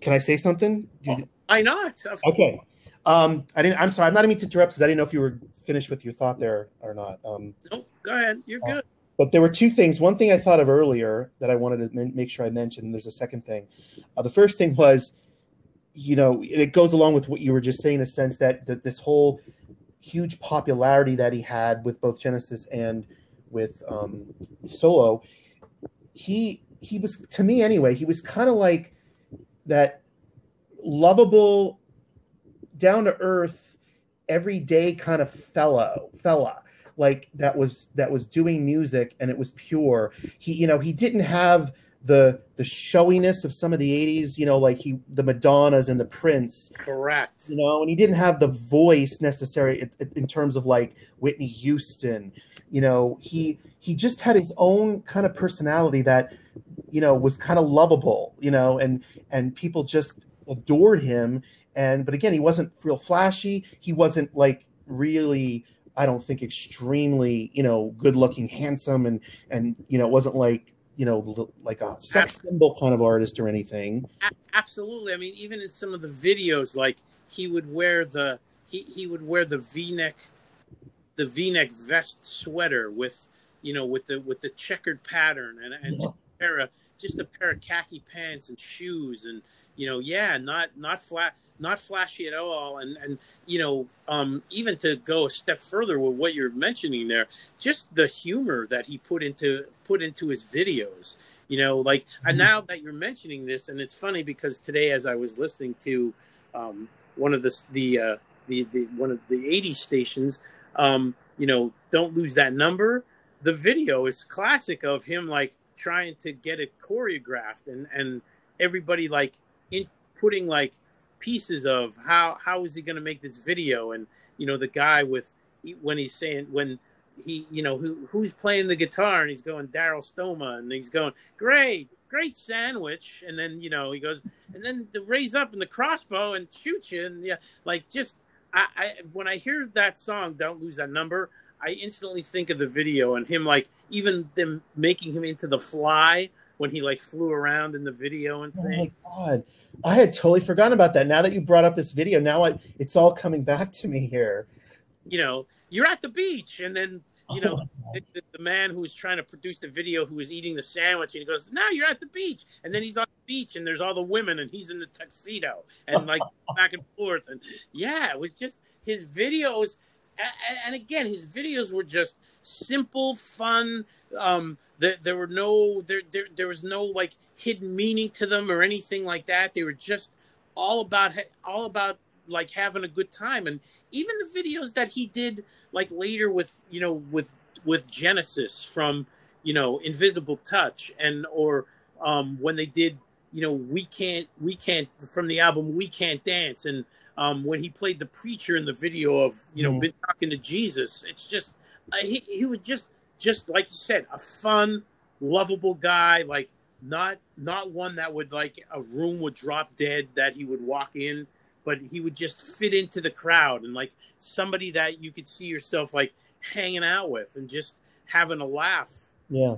can I say something? You- why not Of Okay. Um, I didn't. I'm sorry. I'm not even to interrupt because I didn't know if you were finished with your thought there or not. Um, no go ahead you're good but there were two things. One thing I thought of earlier that I wanted to make sure I mentioned. And there's a second thing. Uh, the first thing was, you know, it goes along with what you were just saying, in a sense that that this whole huge popularity that he had with both Genesis and with um, solo. He he was to me anyway. He was kind of like that lovable, down to earth, everyday kind of fellow fella like that was that was doing music and it was pure he you know he didn't have the the showiness of some of the 80s you know like he the madonnas and the prince. Correct. You know and he didn't have the voice necessary in, in terms of like whitney houston. You know he he just had his own kind of personality that you know was kind of lovable you know and and people just adored him. And but again he wasn't real flashy. He wasn't like really i don't think extremely you know good looking handsome and and you know it wasn't like you know like a sex symbol kind of artist or anything absolutely i mean even in some of the videos like he would wear the he, he would wear the v-neck the v-neck vest sweater with you know with the with the checkered pattern and, and yeah. just, a pair of, just a pair of khaki pants and shoes and you know yeah not not flat not flashy at all and and you know um, even to go a step further with what you're mentioning there just the humor that he put into put into his videos you know like mm-hmm. and now that you're mentioning this and it's funny because today as i was listening to um, one of the the uh, the, the one of the 80 stations um, you know don't lose that number the video is classic of him like trying to get it choreographed and and everybody like putting like pieces of how how is he going to make this video? And you know the guy with when he's saying when he you know who who's playing the guitar and he's going Daryl Stuermer and he's going great great sandwich. And then you know he goes and then the raise up in the crossbow and shoot you. And yeah like just I, I when I hear that song don't lose that number I instantly think of the video and him like even them making him into the fly when he like flew around in the video and things. Oh my god. I had totally forgotten about that. Now that you brought up this video, now I, it's all coming back to me here. You know, you're at the beach, and then you know oh the, the, man who was trying to produce the video who was eating the sandwich, and he goes, "Now you're at the beach," and then he's on the beach, and there's all the women, and he's in the tuxedo, and like back and forth, and yeah, it was just his videos, and, and again, his videos were just simple, fun. Um, there, there were no there, there there was no like hidden meaning to them or anything like that. They were just all about all about like having a good time. And even the videos that he did like later with you know with with Genesis from you know Invisible Touch and or um, when they did you know we can't we can't from the album we can't dance and um, when he played the preacher in the video of you know mm. been talking to Jesus it's just uh, he, he was just just like you said, a fun, lovable guy. Like not not one that would like a room would drop dead that he would walk in, but he would just fit into the crowd and like somebody that you could see yourself like hanging out with and just having a laugh. Yeah,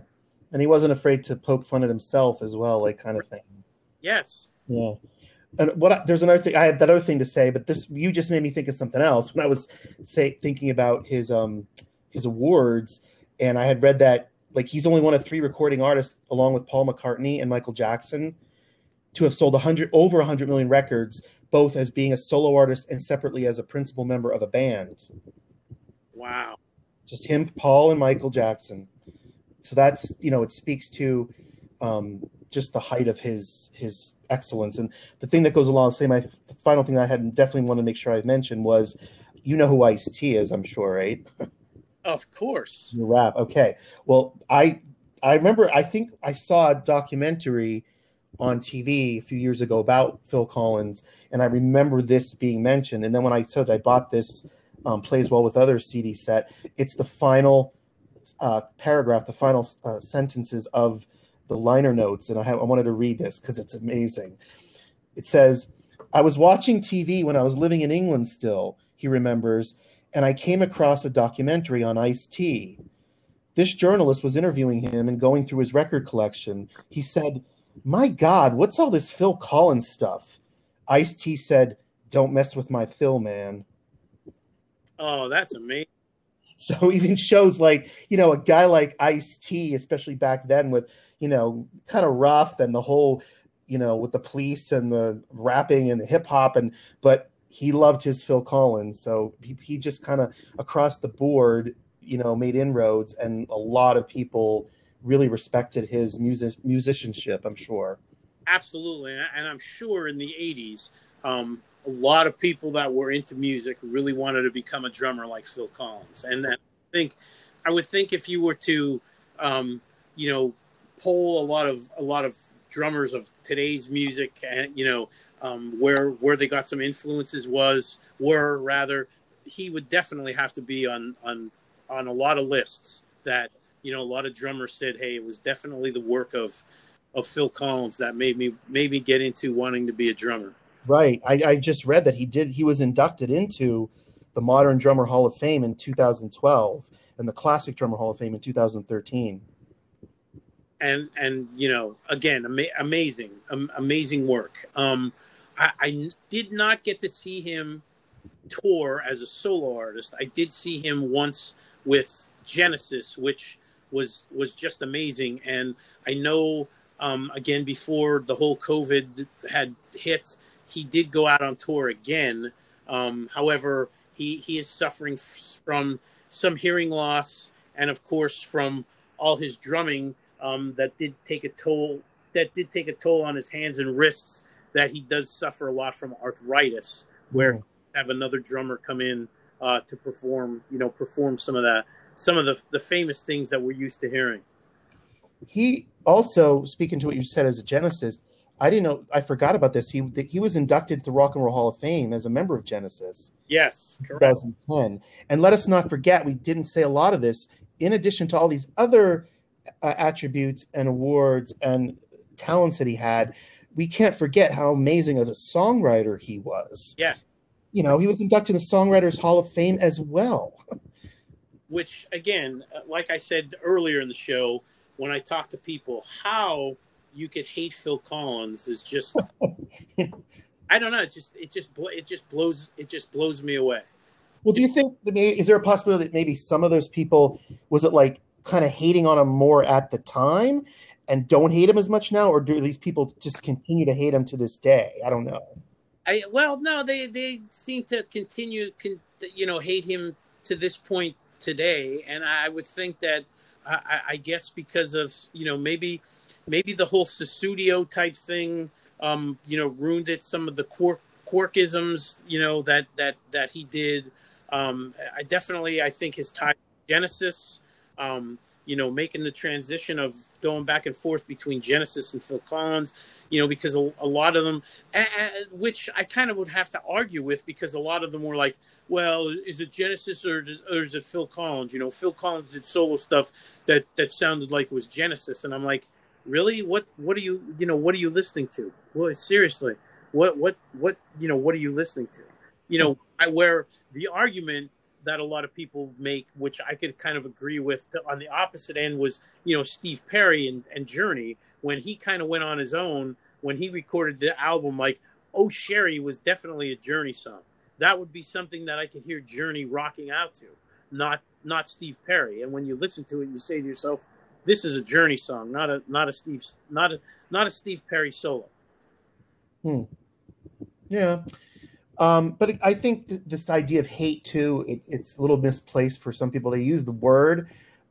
and he wasn't afraid to poke fun at himself as well, like kind of thing. Yes. Yeah. And what I, there's another thing I had that other thing to say, but this you just made me think of something else when I was say thinking about his um his awards and I had read that like he's only one of three recording artists, along with Paul McCartney and Michael Jackson, to have sold 100 over 100 million records, both as being a solo artist and separately as a principal member of a band. Wow! Just him, Paul, and Michael Jackson. So that's you know it speaks to um, just the height of his his excellence. And the thing that goes along, say my final thing I had definitely want to make sure I mentioned was, you know who Ice T is, I'm sure, right? Of course. Your rap. Okay. Well, I I remember I think I saw a documentary on TV a few years ago about Phil Collins, and I remember this being mentioned. And then when I said I bought this um, plays well with other CD set, it's the final uh, paragraph, the final uh, sentences of the liner notes, and I, have, I wanted to read this because it's amazing. It says, "I was watching TV when I was living in England. Still, he remembers." and I came across a documentary on Ice T. This journalist was interviewing him and going through his record collection. He said, My God, what's all this Phil Collins stuff? Ice T said, Don't mess with my Phil, man. Oh, that's amazing. So even shows like, you know, a guy like Ice T, especially back then with, you know, kind of rough and the whole, you know, with the police and the rapping and the hip hop and but he loved his Phil Collins, so he, he just kind of across the board, you know, made inroads, and a lot of people really respected his music musicianship. I'm sure. Absolutely, and I'm sure in the '80s, um, a lot of people that were into music really wanted to become a drummer like Phil Collins, and I think I would think if you were to, um, you know, poll a lot of a lot of drummers of today's music, and you know um, where where they got some influences was were rather he would definitely have to be on on on a lot of lists that you know a lot of drummers said hey it was definitely the work of of Phil Collins that made me made me get into wanting to be a drummer. Right. I, I just read that he did he was inducted into the Modern Drummer Hall of Fame in 2012 and the Classic Drummer Hall of Fame in 2013. And and you know again ama- amazing um, amazing work. Um, I, I did not get to see him tour as a solo artist. I did see him once with Genesis, which was was just amazing. And I know um, again before the whole COVID had hit, he did go out on tour again. Um, however, he he is suffering from some hearing loss, and of course from all his drumming um, that did take a toll. That did take a toll on his hands and wrists. That he does suffer a lot from arthritis, where have another drummer come in uh, to perform, you know, perform some of that, some of the the famous things that we're used to hearing. He also, speaking to what you said as a Genesis, I didn't know. I forgot about this. He he was inducted to Rock and Roll Hall of Fame as a member of Genesis. Yes, correct. 2010. And let us not forget, we didn't say a lot of this. In addition to all these other uh, attributes and awards and talents that he had, we can't forget how amazing of a songwriter he was. Yes. You know, he was inducted in the Songwriters Hall of Fame as well. Which, again, uh, like I said earlier in the show, when I talk to people, how you could hate Phil Collins is just I don't know. It just it just it just blows it just blows me away. Well, do you think that maybe is there a possibility that maybe some of those people was it like kind of hating on him more at the time and don't hate him as much now, or do these people just continue to hate him to this day? I don't know. I well, no, they they seem to continue, con, you know, hate him to this point today, and I would think that I, I guess because of you know maybe maybe the whole Sussudio type thing um, you know, ruined it. Some of the quirk, quirkisms, you know, that that that he did. Um, I definitely, I think his time Genesis, um, you know, making the transition of going back and forth between Genesis and Phil Collins, you know, because a, a lot of them, which I kind of would have to argue with, because a lot of them were like, well, is it Genesis or, or is it Phil Collins? You know, Phil Collins did solo stuff that that sounded like it was Genesis, and I'm like, really? What what are you you know what are you listening to? Well seriously what what what you know what are you listening to? You know i where the argument that a lot of people make which i could kind of agree with to, on the opposite end was you know steve perry and, and journey when he kind of went on his own when he recorded the album like oh sherry was definitely a journey song that would be something that i could hear journey rocking out to not not steve perry and when you listen to it you say to yourself this is a Journey song, not a not a Steve not a not a Steve Perry solo. Hmm. Yeah. Um, but I think th- this idea of hate too, it, it's a little misplaced for some people. They use the word,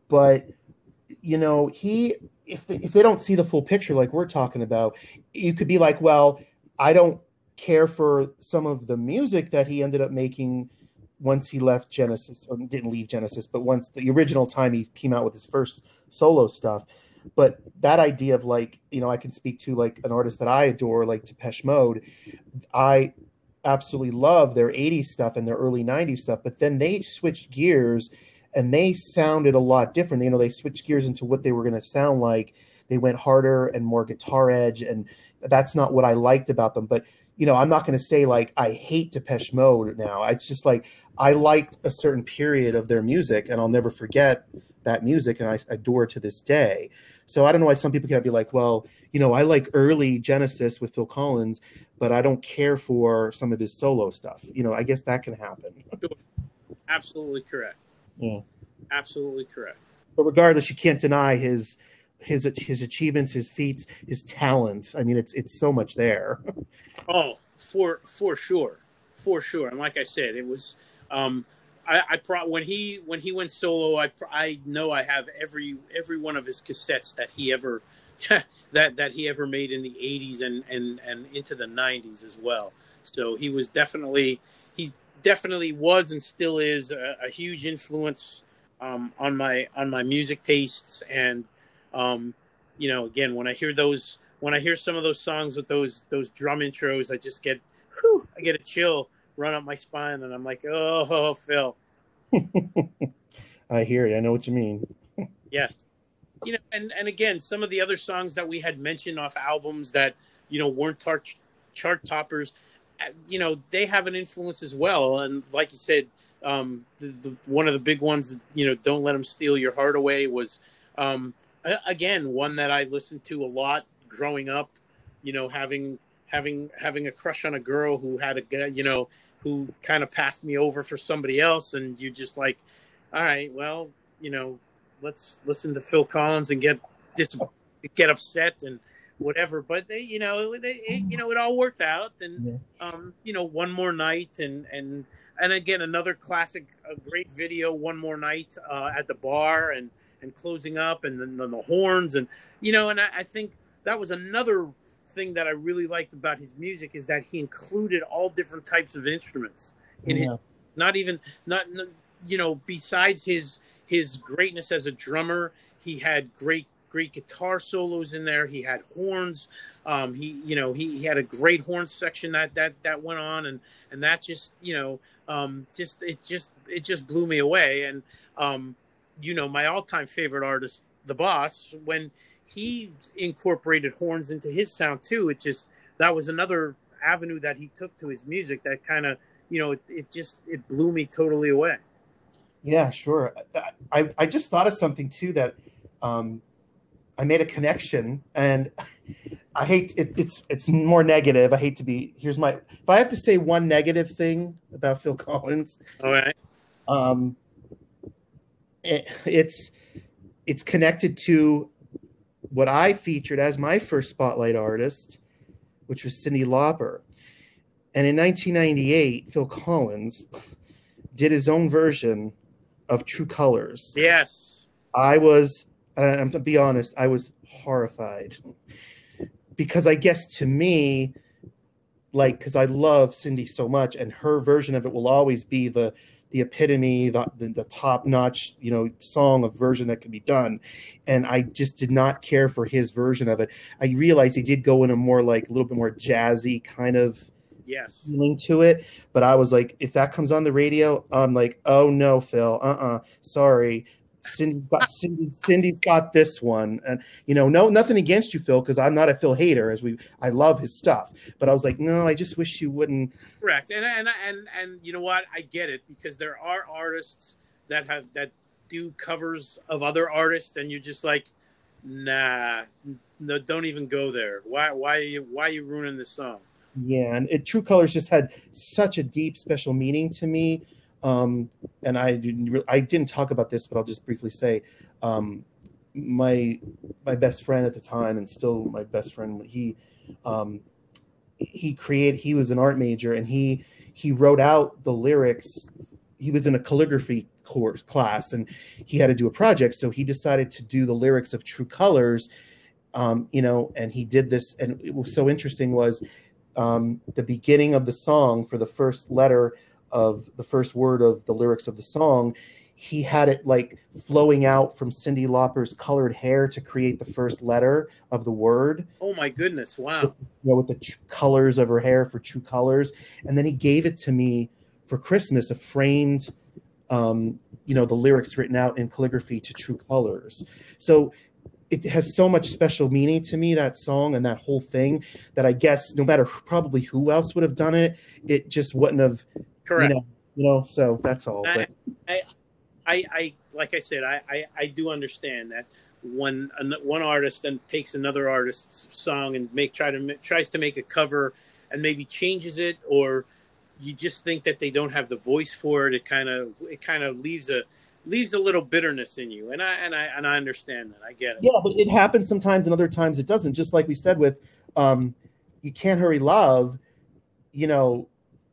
but you know, he if they, if they don't see the full picture, like we're talking about, you could be like, well, I don't care for some of the music that he ended up making once he left Genesis, or didn't leave Genesis, but once the original time he came out with his first solo stuff. But that idea of like, you know, I can speak to like an artist that I adore, like Depeche Mode. I absolutely love their 80s stuff and their early 90s stuff, but then they switched gears and they sounded a lot different. You know, they switched gears into what they were going to sound like. They went harder and more guitar edge, and that's not what I liked about them. But you know, I'm not going to say like I hate Depeche Mode now. It's just like I liked a certain period of their music, and I'll never forget that music and I adore to this day. So I don't know why some people can't be like, well, you know, I like early Genesis with Phil Collins, but I don't care for some of his solo stuff. You know, I guess that can happen. Absolutely correct. Yeah. Absolutely correct. But regardless, you can't deny his his his achievements, his feats, his talent. I mean, it's it's so much there. oh, for for sure, for sure. And like I said, it was um, I, I pro- when he when he went solo, I I know I have every every one of his cassettes that he ever that that he ever made in the 80s and and and into the 90s as well. So he was definitely he definitely was and still is a, a huge influence um, on my on my music tastes and um, you know, again, when I hear those, when I hear some of those songs with those those drum intros, I just get, whew, I get a chill run up my spine, and I'm like, oh, Phil. I hear you. I know what you mean. yes, you know, and and again, some of the other songs that we had mentioned off albums that you know weren't tar- chart toppers, uh, you know, they have an influence as well. And like you said, um, the, the, one of the big ones, you know, "Don't Let Them Steal Your Heart Away" was um, again one that I listened to a lot growing up. You know, having having having a crush on a girl who had a you know who kind of passed me over for somebody else, and you just like, all right, well, you know, let's listen to Phil Collins and get get upset and whatever. But they, you know, it, it, you know, it all worked out, and um, you know, one more night, and and and again another classic, great video, one more night uh, at the bar, and and closing up, and then, then the horns, and you know, and I, I think that was another thing that I really liked about his music is that he included all different types of instruments in yeah. it. Not even not you know besides his his greatness as a drummer, he had great great guitar solos in there. He had horns. Um, he you know he, he had a great horn section that that that went on and and that just you know um, just it just it just blew me away and um, you know my all time favorite artist the boss when he incorporated horns into his sound too it just that was another avenue that he took to his music that kind of you know it, it, just it blew me totally away. Yeah sure. I i just thought of something too that um i made a connection and i hate it, it's it's more negative. I hate to be here's my if i have to say one negative thing about phil collins all right. um it, it's it's connected to what I featured as my first spotlight artist, which was Cyndi Lauper. And in 1998, Phil Collins did his own version of True Colors. Yes. I was, I'm to be honest, I was horrified because I guess to me, like, because I love Cyndi so much, and her version of it will always be the the epitome, the, the, the top notch, you know, song of version that could be done. And I just did not care for his version of it. I realized he did go in a more like a little bit more jazzy kind of yes feeling to it. But I was like, if that comes on the radio, I'm like, oh no, Phil, uh uh-uh, uh, sorry. Cyndi's got Cyndi's got this one, and you know, no, nothing against you, Phil, because I'm not a Phil hater. As we, I love his stuff, but I was like, no, I just wish you wouldn't. Correct, and and and and you know what? I get it because there are artists that have that do covers of other artists, and you're just like, nah, no, don't even go there. Why, why, are you, why are you ruining this song? Yeah, and it, True Colors just had such a deep, special meaning to me um, and I didn't I didn't talk about this, but I'll just briefly say, um, my my best friend at the time, and still my best friend, he um, he created. He was an art major, and he he wrote out the lyrics. He was in a calligraphy course class, and he had to do a project. So he decided to do the lyrics of True Colors. Um, you know, and he did this, and it was so interesting was um, the beginning of the song for the first letter of the first word of the lyrics of the song, he had it like flowing out from Cyndi Lauper's colored hair to create the first letter of the word. Oh my goodness! Wow. With, you know, with the tr- colors of her hair for true colors, and then he gave it to me for Christmas, a framed, um, you know, the lyrics written out in calligraphy to true colors. So it has so much special meaning to me that song and that whole thing that I guess no matter probably who else would have done it, it just wouldn't have Correct. You know, you know so that's all. I, I, I, I, like I said, I, I, I do understand that when one artist then takes another artist's song and make try to tries to make a cover and maybe changes it or you just think that they don't have the voice for it it kind of it kind of leaves a leaves a little bitterness in you and i and i and i understand that i get it yeah but it happens sometimes and other times it doesn't just like we said with um you can't hurry love you know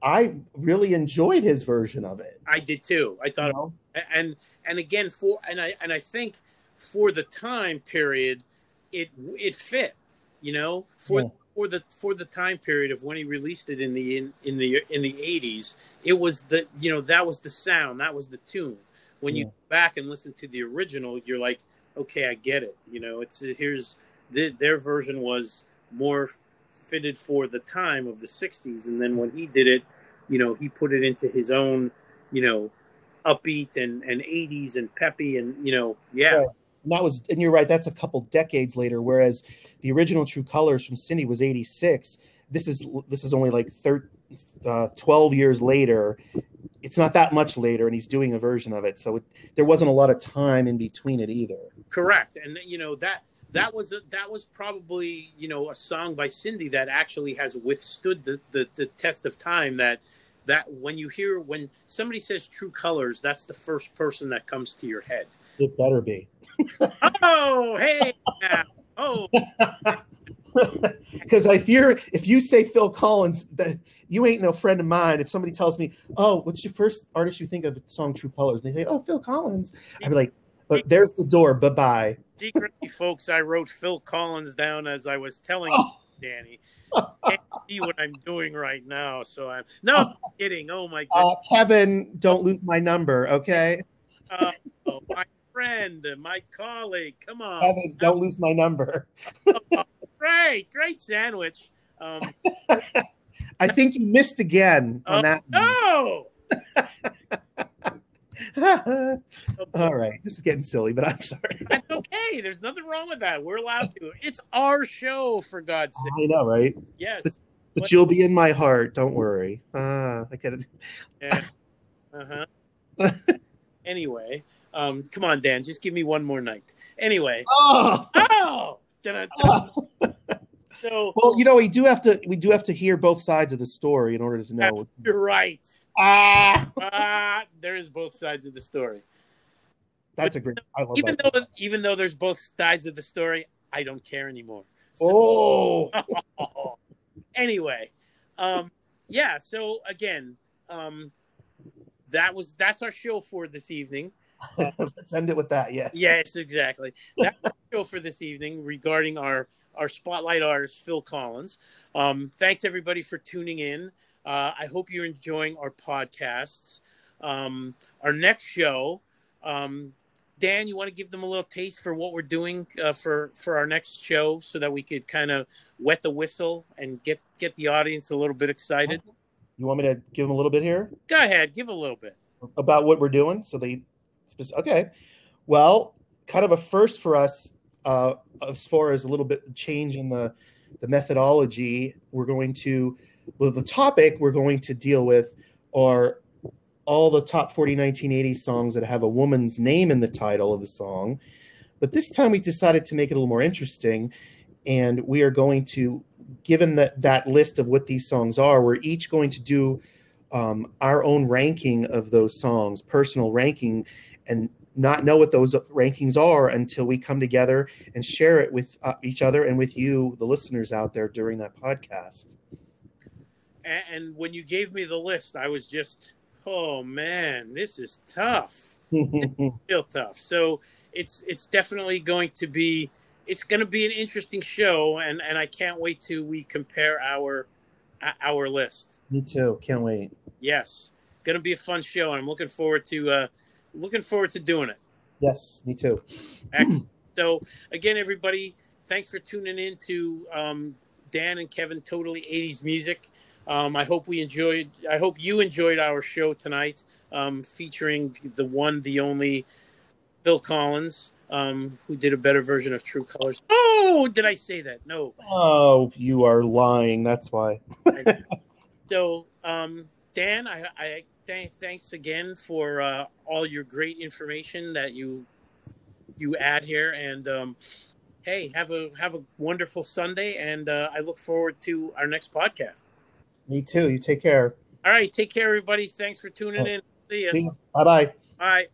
I really enjoyed his version of it. I did too. I thought, you know? and and again for and I and I think for the time period, it it fit. You know, for yeah. for the for the time period of when he released it in the in, in the in the eighties, it was the you know that was the sound, that was the tune. When yeah. you back and listen to the original, you're like, okay, I get it. You know, it's here's th- their version was more fitted for the time of the 60s and then when he did it you know he put it into his own you know upbeat and and 80s and peppy and you know yeah Right. And that was, and you're right. That's a couple decades later. Whereas the original True Colors from Cyndi was '86. This is this is only like thir- uh, 12 years later. It's not that much later, and he's doing a version of it. So it, there wasn't a lot of time in between it either. correct and you know that that was a, that was probably you know a song by Cyndi that actually has withstood the, the the test of time that that when you hear when somebody says true colors that's the first person that comes to your head It better be. oh hey now. oh Because I fear if you say Phil Collins, that you ain't no friend of mine. If somebody tells me, "Oh, what's your first artist you think of the song True Colors?" and they say, "Oh, Phil Collins," I'd be like, "But there's the door. Bye bye." secretly folks i wrote phil collins down as i was telling Oh. danny can't see what i'm doing right now so i'm no I'm kidding oh my Uh, Kevin, don't lose my number, okay? uh, oh, my friend my colleague come on Kevin, don't lose my number. great great sandwich um I think you missed again on Oh, that. no. All right, this is getting silly, but I'm sorry. that's okay there's nothing wrong with that we're allowed to it's our show for god's sake I know, right? yes But you'll be in my heart. Don't worry. Ah, I get it. Yeah. Uh-huh. anyway, um, come on, Dan, just give me one more night. Anyway, Oh, oh, dun-dun-dun. oh. So well, you know, we do have to. We do have to hear both sides of the story in order to know. you're right. Ah, Ah, there is both sides of the story. that's a great. I love Even that. though, even though there's both sides of the story, I don't care anymore. So, Oh, anyway, um, yeah. So again, um, that was that's our show for this evening. let's end it with that. Yes. Yes, exactly. That's our show for this evening regarding our our spotlight artist Phil Collins. Um, thanks everybody for tuning in. Uh, I hope you're enjoying our podcasts. Um, our next show, um, Dan, you want to give them a little taste for what we're doing uh, for for our next show, so that we could kind of wet the whistle and get get the audience a little bit excited. You want me to give them a little bit here? Go ahead, give a little bit. about what we're doing. So they, okay, well, kind of a first for us uh, as far as a little bit change in the the methodology. We're going to well, the topic we're going to deal with are all the top 40 1980 songs that have a woman's name in the title of the song. But this time we decided to make it a little more interesting, and we are going to, given that that list of what these songs are, we're each going to do um, our own ranking of those songs, personal ranking, and not know what those rankings are until we come together and share it with uh, each other and with you, the listeners out there, during that podcast. And, and when you gave me the list, I was just, oh man, this is tough. real tough. So it's it's definitely going to be it's going to be an interesting show, and and I can't wait till we compare our our list. Me too. Can't wait. Yes, going to be a fun show, and I'm looking forward to uh, looking forward to doing it. Yes, me too. So again, everybody, thanks for tuning in to um, Dan and Kevin Totally 80s Music. Um, I hope we enjoyed. I hope you enjoyed our show tonight, um, featuring the one, the only, Phil Collins, um, who did a better version of True Colors. Oh, did I say that? No. Oh, you are lying. That's why. So, um, Dan, I, I th- thanks again for uh, all your great information that you you add here, and um, hey, have a have a wonderful Sunday, and uh, I look forward to our next podcast. Me too. You take care. All right, take care, everybody. Thanks for tuning in. See ya. Bye bye. Bye.